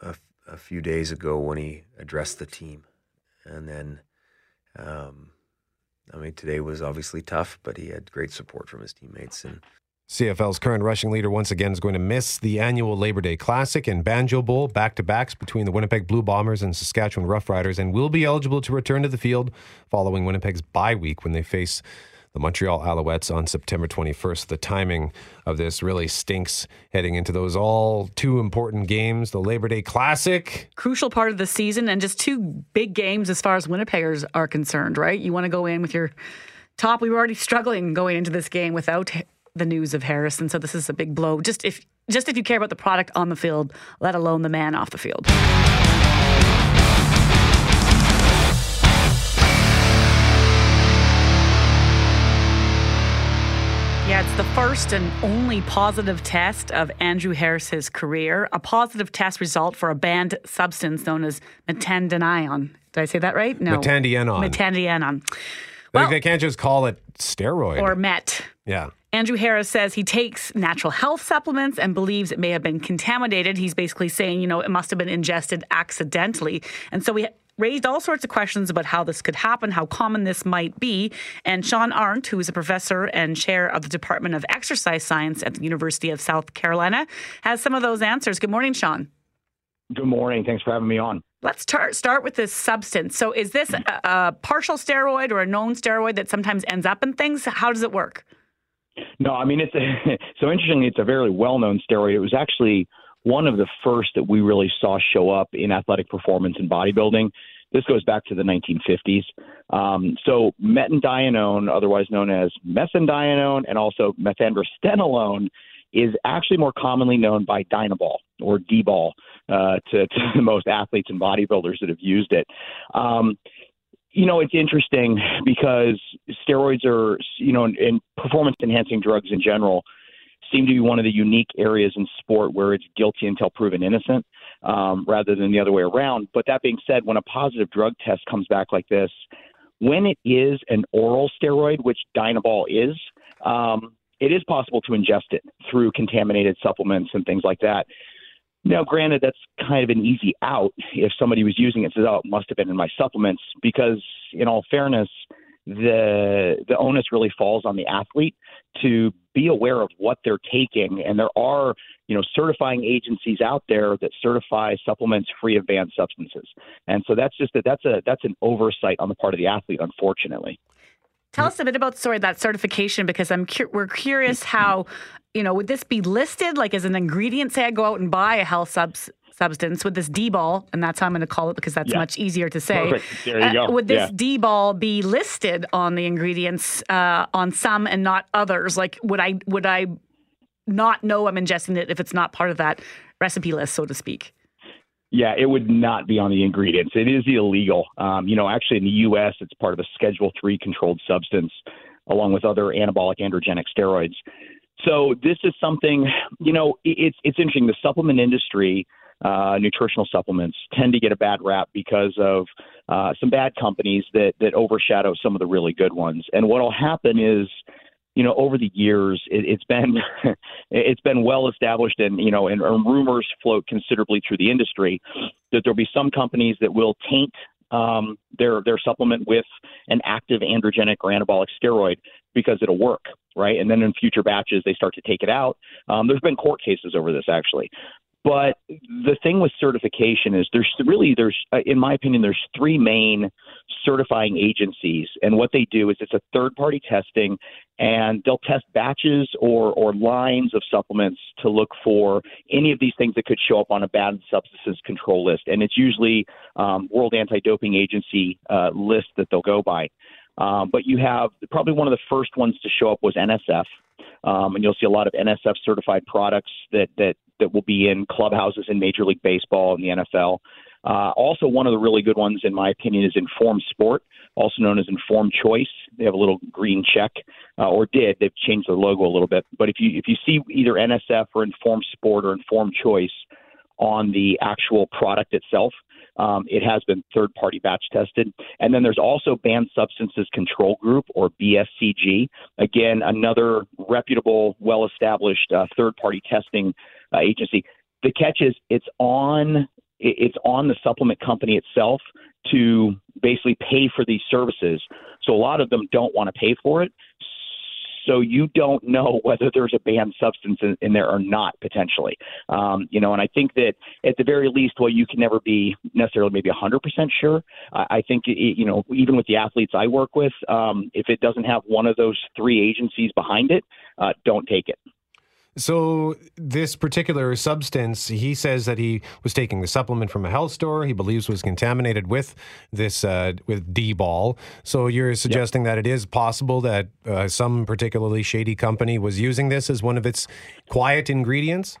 a, few days ago when he addressed the team, and then. Um, I mean, today was obviously tough, but he had great support from his teammates, and CFL's current rushing leader once again is going to miss the annual Labor Day Classic and Banjo Bowl back to backs between the Winnipeg Blue Bombers and Saskatchewan Roughriders and will be eligible to return to the field following Winnipeg's bye week when they face the Montreal Alouettes on September 21st. The timing of this really stinks heading into those all too important games. The Labor Day Classic. Crucial part of the season and just two big games as far as Winnipeggers are concerned, right? You want to go in with your top. We were already struggling going into this game without the news of Harrison. So this is a big blow. Just if just if you care about the product on the field, let alone the man off the field. Yeah, it's the first and only positive test of Andrew Harris's career. A positive test result for a banned substance known as metandione. Did I say that right? No. Metandienone. Metandienone. Well, they can't just call it steroid. Or met. Yeah. Andrew Harris says he takes natural health supplements and believes it may have been contaminated. He's basically saying, you know, it must have been ingested accidentally. And so we raised all sorts of questions about how this could happen, how common this might be. And Shawn Arent, who is a professor and chair of the Department of Exercise Science at the University of South Carolina, has some of those answers. Good morning, Shawn. Good morning. Thanks for having me on. Let's tar- start with this substance. So, is this a, a partial steroid or a known steroid that sometimes ends up in things? How does it work? No, I mean it's a, so interestingly, it's a very well-known steroid. It was actually one of the first that we really saw show up in athletic performance and bodybuilding. This goes back to the 1950s. Um, so metandienone, otherwise known as methandienone, and also methandrostenolone, is actually more commonly known by Dianabol or D-bol uh, to, to most athletes and bodybuilders that have used it. Um, you know, it's interesting because steroids are, you know, and, performance enhancing drugs in general seem to be one of the unique areas in sport where it's guilty until proven innocent um, rather than the other way around. But that being said, when a positive drug test comes back like this, when it is an oral steroid, which Dianabol is, um, it is possible to ingest it through contaminated supplements and things like that. Now, granted, that's kind of an easy out if somebody was using it says, "Oh, it must have been in my supplements," because, in all fairness, the the onus really falls on the athlete to be aware of what they're taking, and there are you know certifying agencies out there that certify supplements free of banned substances, and so that's just that that's a that's an oversight on the part of the athlete, unfortunately. Tell us a bit about sorry that certification because I'm cu- we're curious how you know would this be listed like as an ingredient? Say I go out and buy a health subs substance with this D-bol, and that's how I'm going to call it because that's Yeah. much easier to say. Perfect. There you Uh, go. would this Yeah. D-bol be listed on the ingredients uh, on some and not others? Like would I would I not know I'm ingesting it if it's not part of that recipe list, so to speak? Yeah, it would not be on the ingredients. It is illegal. Um, you know, actually in the U.S., it's part of a Schedule Three controlled substance, along with other anabolic androgenic steroids. So this is something. You know, it's it's interesting. The supplement industry, uh, nutritional supplements, tend to get a bad rap because of uh, some bad companies that that overshadow some of the really good ones. And what'll happen is you know, over the years, it, it's been it's been well established, and you know, and, and rumors float considerably through the industry that there'll be some companies that will taint um, their their supplement with an active androgenic or anabolic steroid because it'll work, right? And then in future batches, they start to take it out. Um, there's been court cases over this actually. But the thing with certification is there's really there's uh, in my opinion there's three main certifying agencies and what they do is it's a third party testing and they'll test batches or or lines of supplements to look for any of these things that could show up on a banned substances control list and it's usually um, World Anti-Doping Agency uh, list that they'll go by. Um, but you have probably one of the first ones to show up was NSF, um, and you'll see a lot of NSF certified products that that that will be in clubhouses in Major League Baseball and the NFL. Uh, also, one of the really good ones, in my opinion, is Informed Sport, also known as Informed Choice. They have a little green check, uh, or did. They've changed their logo a little bit. But if you if you see either NSF or Informed Sport or Informed Choice on the actual product itself, um, it has been third party batch tested. And then there's also Banned Substances Control Group, or BSCG. Again, another reputable, well established uh, third party testing uh, agency. The catch is it's on it's on the supplement company itself to basically pay for these services. So a lot of them don't want to pay for it. So you don't know whether there's a banned substance in, in there or not potentially. Um, you know, and I think that at the very least, while you can never be necessarily maybe 100% sure, I, I think it, you know even with the athletes I work with, um, if it doesn't have one of those three agencies behind it, uh, don't take it. So, this particular substance, he says that he was taking the supplement from a health store. He believes was contaminated with this uh, with D-bol. So, you're suggesting yep. that it is possible that uh, some particularly shady company was using this as one of its quiet ingredients.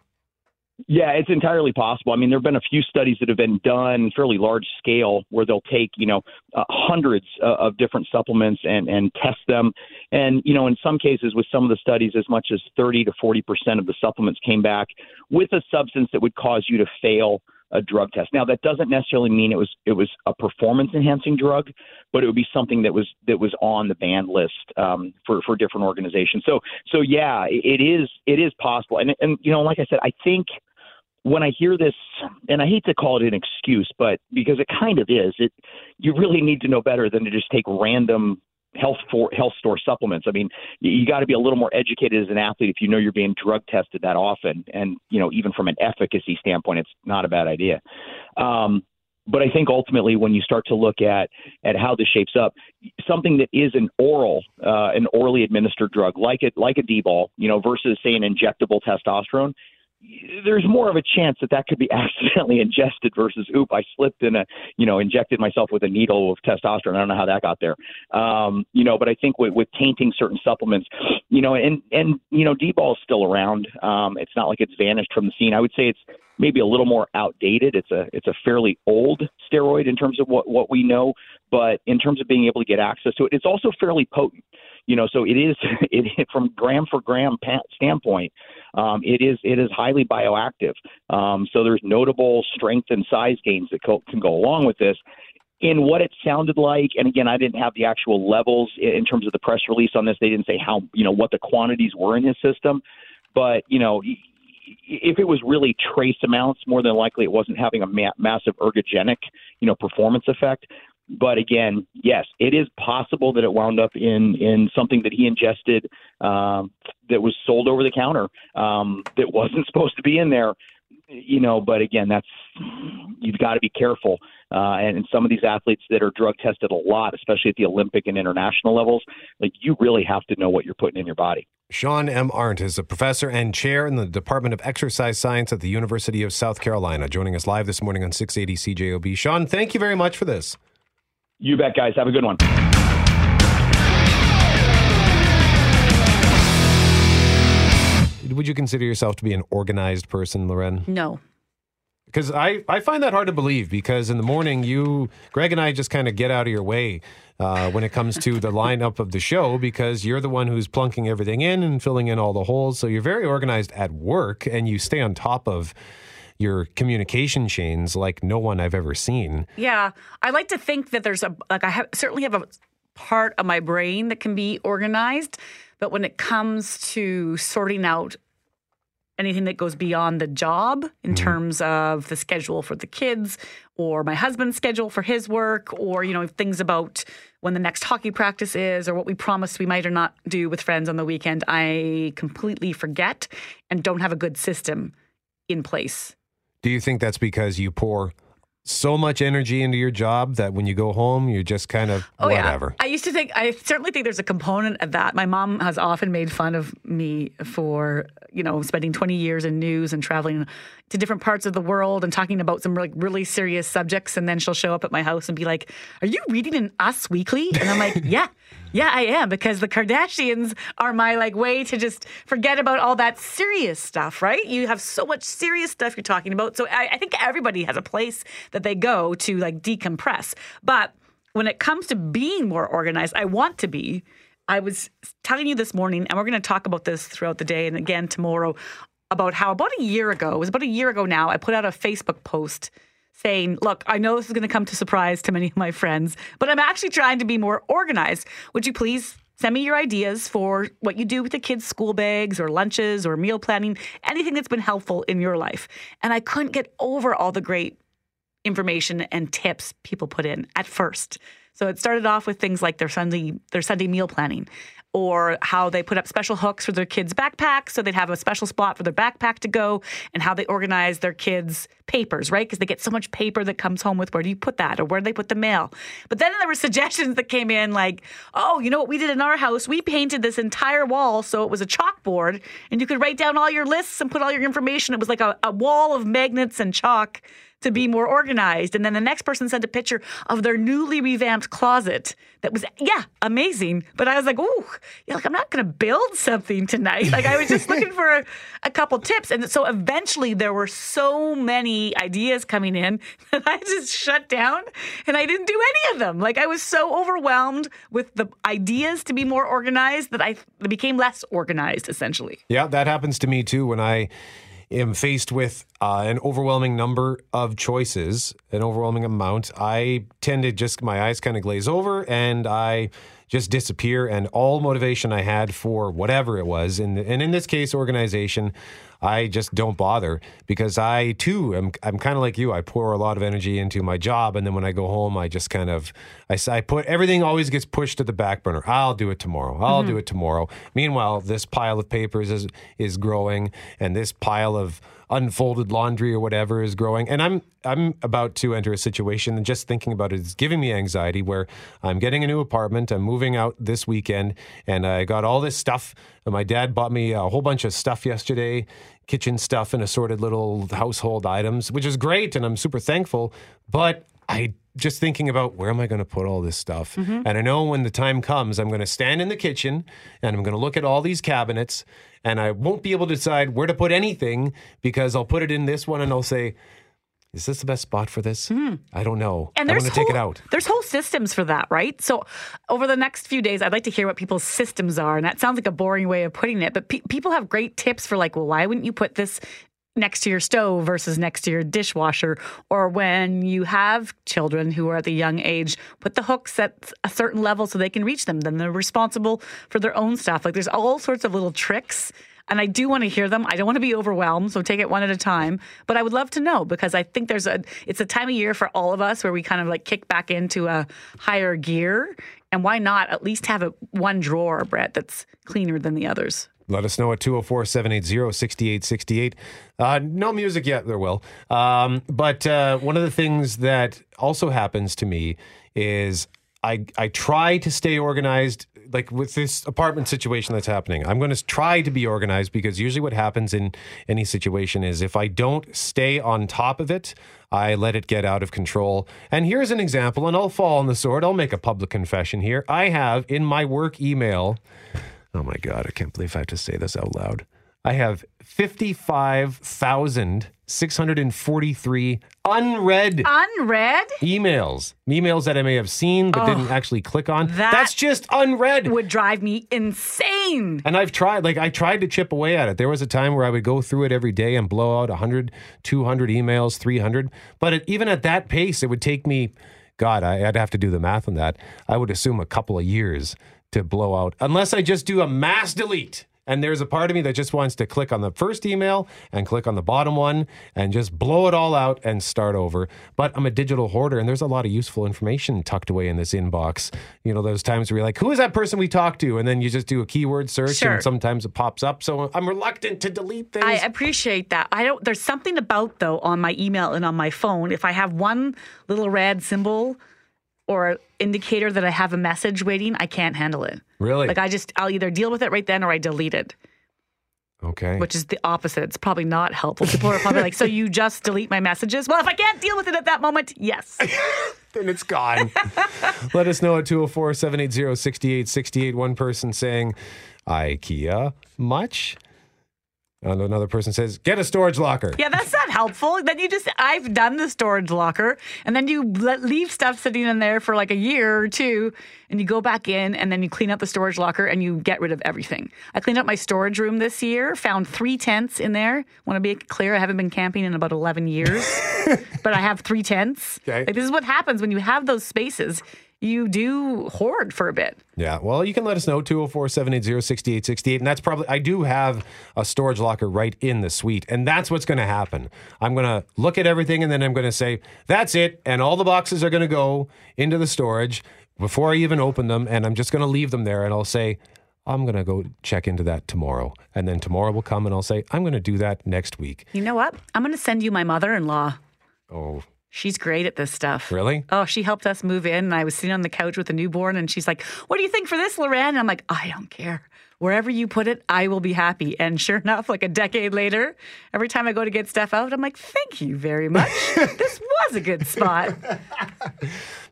Yeah, it's entirely possible. I mean, there have been a few studies that have been done fairly large scale where they'll take, you know, uh, hundreds uh, of different supplements and, and test them. And, you know, in some cases with some of the studies, as much as 30 to 40% of the supplements came back with a substance that would cause you to fail a drug test. Now that doesn't necessarily mean it was it was a performance enhancing drug, but it would be something that was that was on the banned list um, for for different organizations. So so yeah, it is it is possible. And and you know, like I said, I think when I hear this, and I hate to call it an excuse, but because it kind of is, it you really need to know better than to just take random health for health store supplements. I mean, you, got to be a little more educated as an athlete if you know you're being drug tested that often, and you know even from an efficacy standpoint, it's not a bad idea. Um, but I think ultimately, when you start to look at at how this shapes up, something that is an oral, uh, an orally administered drug, like it like a D-bol, you know, versus say an injectable testosterone, there's more of a chance that that could be accidentally ingested versus oop I slipped in a you know injected myself with a needle of testosterone. I don't know how that got there. Um, you know but I think with, with tainting certain supplements you know and and you know D-bol is still around. Um, it's not like it's vanished from the scene. I would say it's maybe a little more outdated. It's a it's a fairly old steroid in terms of what what we know but in terms of being able to get access to it it's also fairly potent you know so it is it from gram for gram standpoint um, it is it is highly bioactive. Um, so there's notable strength and size gains that co- can go along with this. In what it sounded like, and again, I didn't have the actual levels in terms of the press release on this. They didn't say how you know what the quantities were in his system, but you know if it was really trace amounts, more than likely it wasn't having a ma- massive ergogenic, you know, performance effect. But again, yes, it is possible that it wound up in in something that he ingested um, that was sold over the counter um, that wasn't supposed to be in there. You know, but again, that's you've got to be careful. Uh, and, and some of these athletes that are drug tested a lot, especially at the Olympic and international levels, like you really have to know what you're putting in your body. Shawn M. Arent is a professor and chair in the Department of Exercise Science at the University of South Carolina, joining us live this morning on 680 CJOB. Shawn, thank you very much for this. You bet, guys. Have a good one. Would you consider yourself to be an organized person, Loren? No. Because I, I find that hard to believe because in the morning, you, Greg and I just kind of get out of your way uh, when it comes to the lineup of the show because you're the one who's plunking everything in and filling in all the holes. So you're very organized at work and you stay on top of your communication chains like no one I've ever seen. Yeah, I like to think that there's a like I have, certainly have a part of my brain that can be organized, but when it comes to sorting out anything that goes beyond the job in mm-hmm. terms of the schedule for the kids or my husband's schedule for his work or you know things about when the next hockey practice is or what we promised we might or not do with friends on the weekend i completely forget and don't have a good system in place do you think that's because you pour so much energy into your job that when you go home, you're just kind of Oh whatever. yeah. I used to think I certainly think there's a component of that. My mom has often made fun of me for, you know, spending 20 years in news and traveling to different parts of the world and talking about some like really serious subjects and then she'll show up at my house and be like, "Are you reading an Us Weekly?" And I'm like, "Yeah. Yeah, I am because the Kardashians are my like way to just forget about all that serious stuff, right? You have so much serious stuff you're talking about. So I, I think everybody has a place that they go to like decompress. But when it comes to being more organized, I want to be. I was telling you this morning, and we're going to talk about this throughout the day and again tomorrow about how about a year ago, it was about a year ago now, I put out a Facebook post saying, Look, I know this is going to come to surprise to many of my friends, but I'm actually trying to be more organized. Would you please send me your ideas for what you do with the kids' school bags or lunches or meal planning, anything that's been helpful in your life? And I couldn't get over all the great information and tips people put in at first. So it started off with things like their Sunday their Sunday meal planning or how they put up special hooks for their kids' backpacks so they'd have a special spot for their backpack to go and how they organize their kids' papers, right? Because they get so much paper that comes home with where do you put that or where do they put the mail? But then there were suggestions that came in like, oh, you know what we did in our house? We painted this entire wall so it was a chalkboard and you could write down all your lists and put all your information. It was like a, a wall of magnets and chalk to be more organized. And then the next person sent a picture of their newly revamped closet that was, yeah, amazing. But I was like, ooh, yeah, like I'm not going to build something tonight. Like I was just looking for a, a couple tips. And so eventually there were so many ideas coming in that I just shut down and I didn't do any of them. Like I was so overwhelmed with the ideas to be more organized that I became less organized essentially. Yeah, that happens to me too when I am faced with uh, an overwhelming number of choices, an overwhelming amount. I tend to just, my eyes kind of glaze over and I just disappear. And all motivation I had for whatever it was, and, and in this case, organization, I just don't bother because I too am I'm kind of like you. I pour a lot of energy into my job, and then when I go home, I just kind of I, I put everything always gets pushed to the back burner. I'll do it tomorrow. I'll do Mhm. it tomorrow. Meanwhile, this pile of papers is is growing, and this pile of unfolded laundry or whatever is growing and i'm i'm about to enter a situation and just thinking about it is giving me anxiety where i'm getting a new apartment i'm moving out this weekend and i got all this stuff and my dad bought me a whole bunch of stuff yesterday kitchen stuff and assorted little household items which is great and i'm super thankful but i just thinking about where am I going to put all this stuff? Mhm. And I know when the time comes, I'm going to stand in the kitchen and I'm going to look at all these cabinets and I won't be able to decide where to put anything because I'll put it in this one and I'll say, is this the best spot for this? Hmm. I don't know. And there's going to take it out. There's whole systems for that, right? So over the next few days, I'd like to hear what people's systems are. And that sounds like a boring way of putting it, but pe- people have great tips for like, well, why wouldn't you put this next to your stove versus next to your dishwasher? Or when you have children who are at the young age, put the hooks at a certain level so they can reach them. Then they're responsible for their own stuff. Like there's all sorts of little tricks. And I do want to hear them. I don't want to be overwhelmed, so take it one at a time. But I would love to know because I think there's a it's a time of year for all of us where we kind of like kick back into a higher gear. And why not at least have a one drawer, Brett, that's cleaner than the others? Let us know at 204 780 6868. Uh, no music yet, there will. Um, but uh, one of the things that also happens to me is I, I try to stay organized, like with this apartment situation that's happening. I'm going to try to be organized because usually what happens in any situation is if I don't stay on top of it, I let it get out of control. And here's an example, and I'll fall on the sword. I'll make a public confession here. I have in my work email, oh my God, I can't believe I have to say this out loud. I have 55,643 unread Unread? emails. Emails that I may have seen but didn't Oh, actually click on. that That's just unread. Would drive me insane. And I've tried, like, I tried to chip away at it. There was a time where I would go through it every day and blow out 100, 200 emails, 300. But it, even at that pace, it would take me, God, I, I'd have to do the math on that. I would assume a couple of years to blow out, unless I just do a mass delete And there's a part of me that just wants to click on the first email and click on the bottom one and just blow it all out and start over. But I'm a digital hoarder and there's a lot of useful information tucked away in this inbox. You know, those times where you're like, who is that person we talked to? And then you just do a keyword search Sure. and sometimes it pops up. So I'm reluctant to delete things. I appreciate that. I don't. There's something about though on my email and on my phone. If I have one little red symbol or indicator that I have a message waiting, I can't handle it. Really? Like I just, I'll either deal with it right then or I delete it, okay. which is the opposite. It's probably not helpful. People are probably like, "So you just delete my messages?" Well, if I can't deal with it at that moment, yes. then it's gone. Let us know at 204 780 6868. One person saying, IKEA, much? And another person says, get a storage locker. Yeah, that's not helpful. Then you just, I've done the storage locker, and then you let, leave stuff sitting in there for like a year or two, and you go back in, and then you clean up the storage locker and you get rid of everything. I cleaned up my storage room this year, found three tents in there. Want to be clear, I haven't been camping in about 11 years, but I have three tents. Okay. Like, this is what happens when you have those spaces. You do hoard for a bit. Yeah, well, you can let us know 204 780 6868. And that's probably, I do have a storage locker right in the suite. And that's what's going to happen. I'm going to look at everything and then I'm going to say, that's it. And all the boxes are going to go into the storage before I even open them. And I'm just going to leave them there. And I'll say, I'm going to go check into that tomorrow. And then tomorrow will come and I'll say, I'm going to do that next week. You know what? I'm going to send you my mother in law. Oh, She's great at this stuff. Really? Oh, she helped us move in. And I was sitting on the couch with a newborn, and she's like, What do you think for this, Loren? And I'm like, I don't care. Wherever you put it, I will be happy. And sure enough, like a decade later, every time I go to get stuff out, I'm like, Thank you very much. this was a good spot.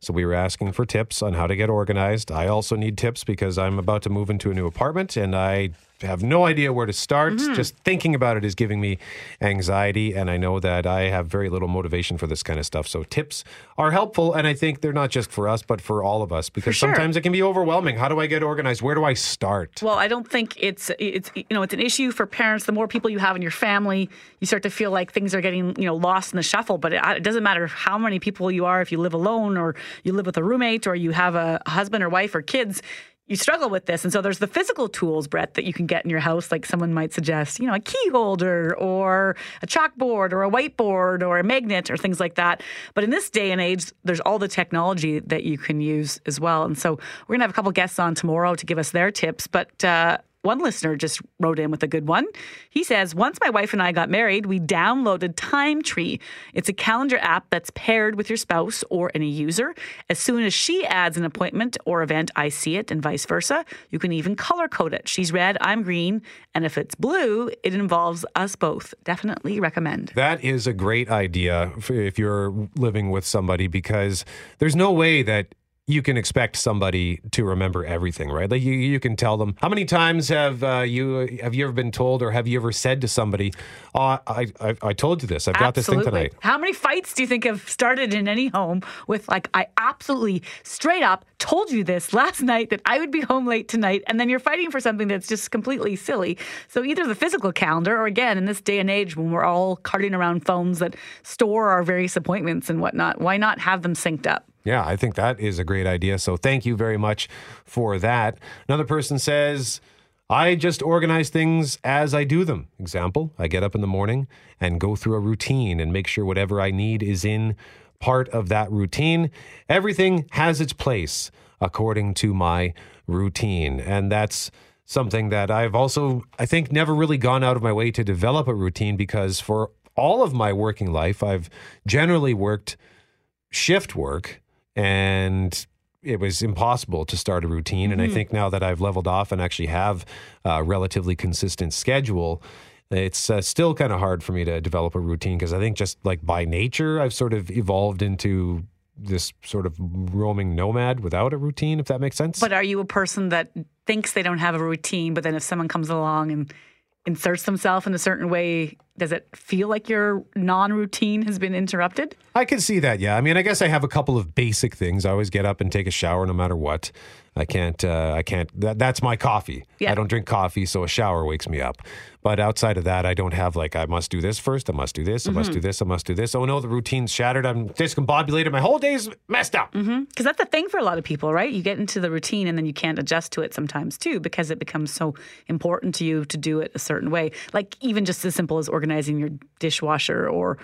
So we were asking for tips on how to get organized. I also need tips because I'm about to move into a new apartment and I have no idea where to start. Mm-hmm. Just thinking about it is giving me anxiety and I know that I have very little motivation for this kind of stuff. So tips are helpful and I think they're not just for us but for all of us because sure. sometimes it can be overwhelming. How do I get organized? Where do I start? Well, I don't think it's it's you know it's an issue for parents. The more people you have in your family, you start to feel like things are getting you know lost in the shuffle. But it, it doesn't matter how many people you are. If you live alone, or you live with a roommate, or you have a husband or wife or kids, you struggle with this. And so there's the physical tools, Brett, that you can get in your house. Like someone might suggest, you know, a key holder or a chalkboard or a whiteboard or a magnet or things like that. But in this day and age, there's all the technology that you can use as well. And so we're going to have a couple guests on tomorrow to give us their tips. But, uh, one listener just wrote in with a good one. He says, Once my wife and I got married, we downloaded Time Tree. It's a calendar app that's paired with your spouse or any user. As soon as she adds an appointment or event, I see it, and vice versa. You can even color code it. She's red, I'm green. And if it's blue, it involves us both. Definitely recommend. That is a great idea if you're living with somebody because there's no way that you can expect somebody to remember everything, right? Like you, you can tell them. How many times have uh, you have you ever been told, or have you ever said to somebody, "Oh, I I, I told you this. I've got this thing tonight." How many fights do you think have started in any home with like I absolutely straight up told you this last night that I would be home late tonight and then you're fighting for something that's just completely silly. So either the physical calendar or again in this day and age when we're all carting around phones that store our various appointments and whatnot, why not have them synced up? Yeah, I think that is a great idea. So thank you very much for that. Another person says, I just organize things as I do them. Example, I get up in the morning and go through a routine and make sure whatever I need is in part of that routine. Everything has its place according to my routine. And that's something that I've also, I think, never really gone out of my way to develop a routine because for all of my working life, I've generally worked shift work and it was impossible to start a routine. And I Mhm. think now that I've leveled off and actually have a relatively consistent schedule, it's uh, still kind of hard for me to develop a routine because I think just like by nature, I've sort of evolved into this sort of roaming nomad without a routine, if that makes sense. But are you a person that thinks they don't have a routine, but then if someone comes along and inserts themselves in a certain way, does it feel like your non-routine has been interrupted? I can see that. Yeah. I mean, I guess I have a couple of basic things. I always get up and take a shower no matter what. I can't. Uh, I can't. That, that's my coffee. Yeah. I don't drink coffee, so a shower wakes me up. But outside of that, I don't have like I must do this first. I must do this. I must Mhm. do this. I must do this. Oh no, the routine's shattered. I'm discombobulated. My whole day's messed up. Mm-hmm. Because that's the thing for a lot of people, right? You get into the routine and then you can't adjust to it sometimes too, because it becomes so important to you to do it a certain way. Like even just as simple as organizing your dishwasher, or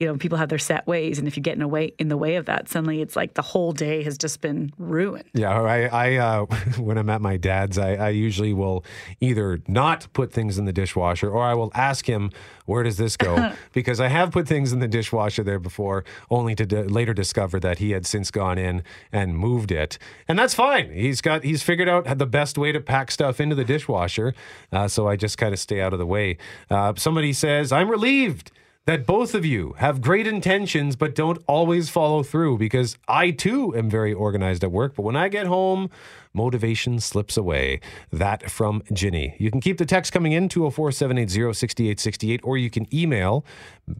you know, people have their set ways, and if you get in a way in the way of that, suddenly it's like the whole day has just been ruined. Yeah, I, I uh, when I'm at my dad's, I, I usually will either not put things in the dishwasher, or I will ask him, "Where does this go?" because I have put things in the dishwasher there before, only to d- later discover that he had since gone in and moved it, and that's fine. He's got he's figured out the best way to pack stuff into the dishwasher, uh, so I just kind of stay out of the way. Uh, somebody says, "I'm relieved." That both of you have great intentions but don't always follow through because I too am very organized at work. But when I get home, motivation slips away. That from Ginny. You can keep the text coming in 204 780 6868 or you can email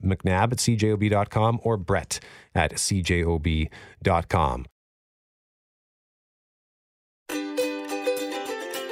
mcnab at cjob.com or brett at cjob.com.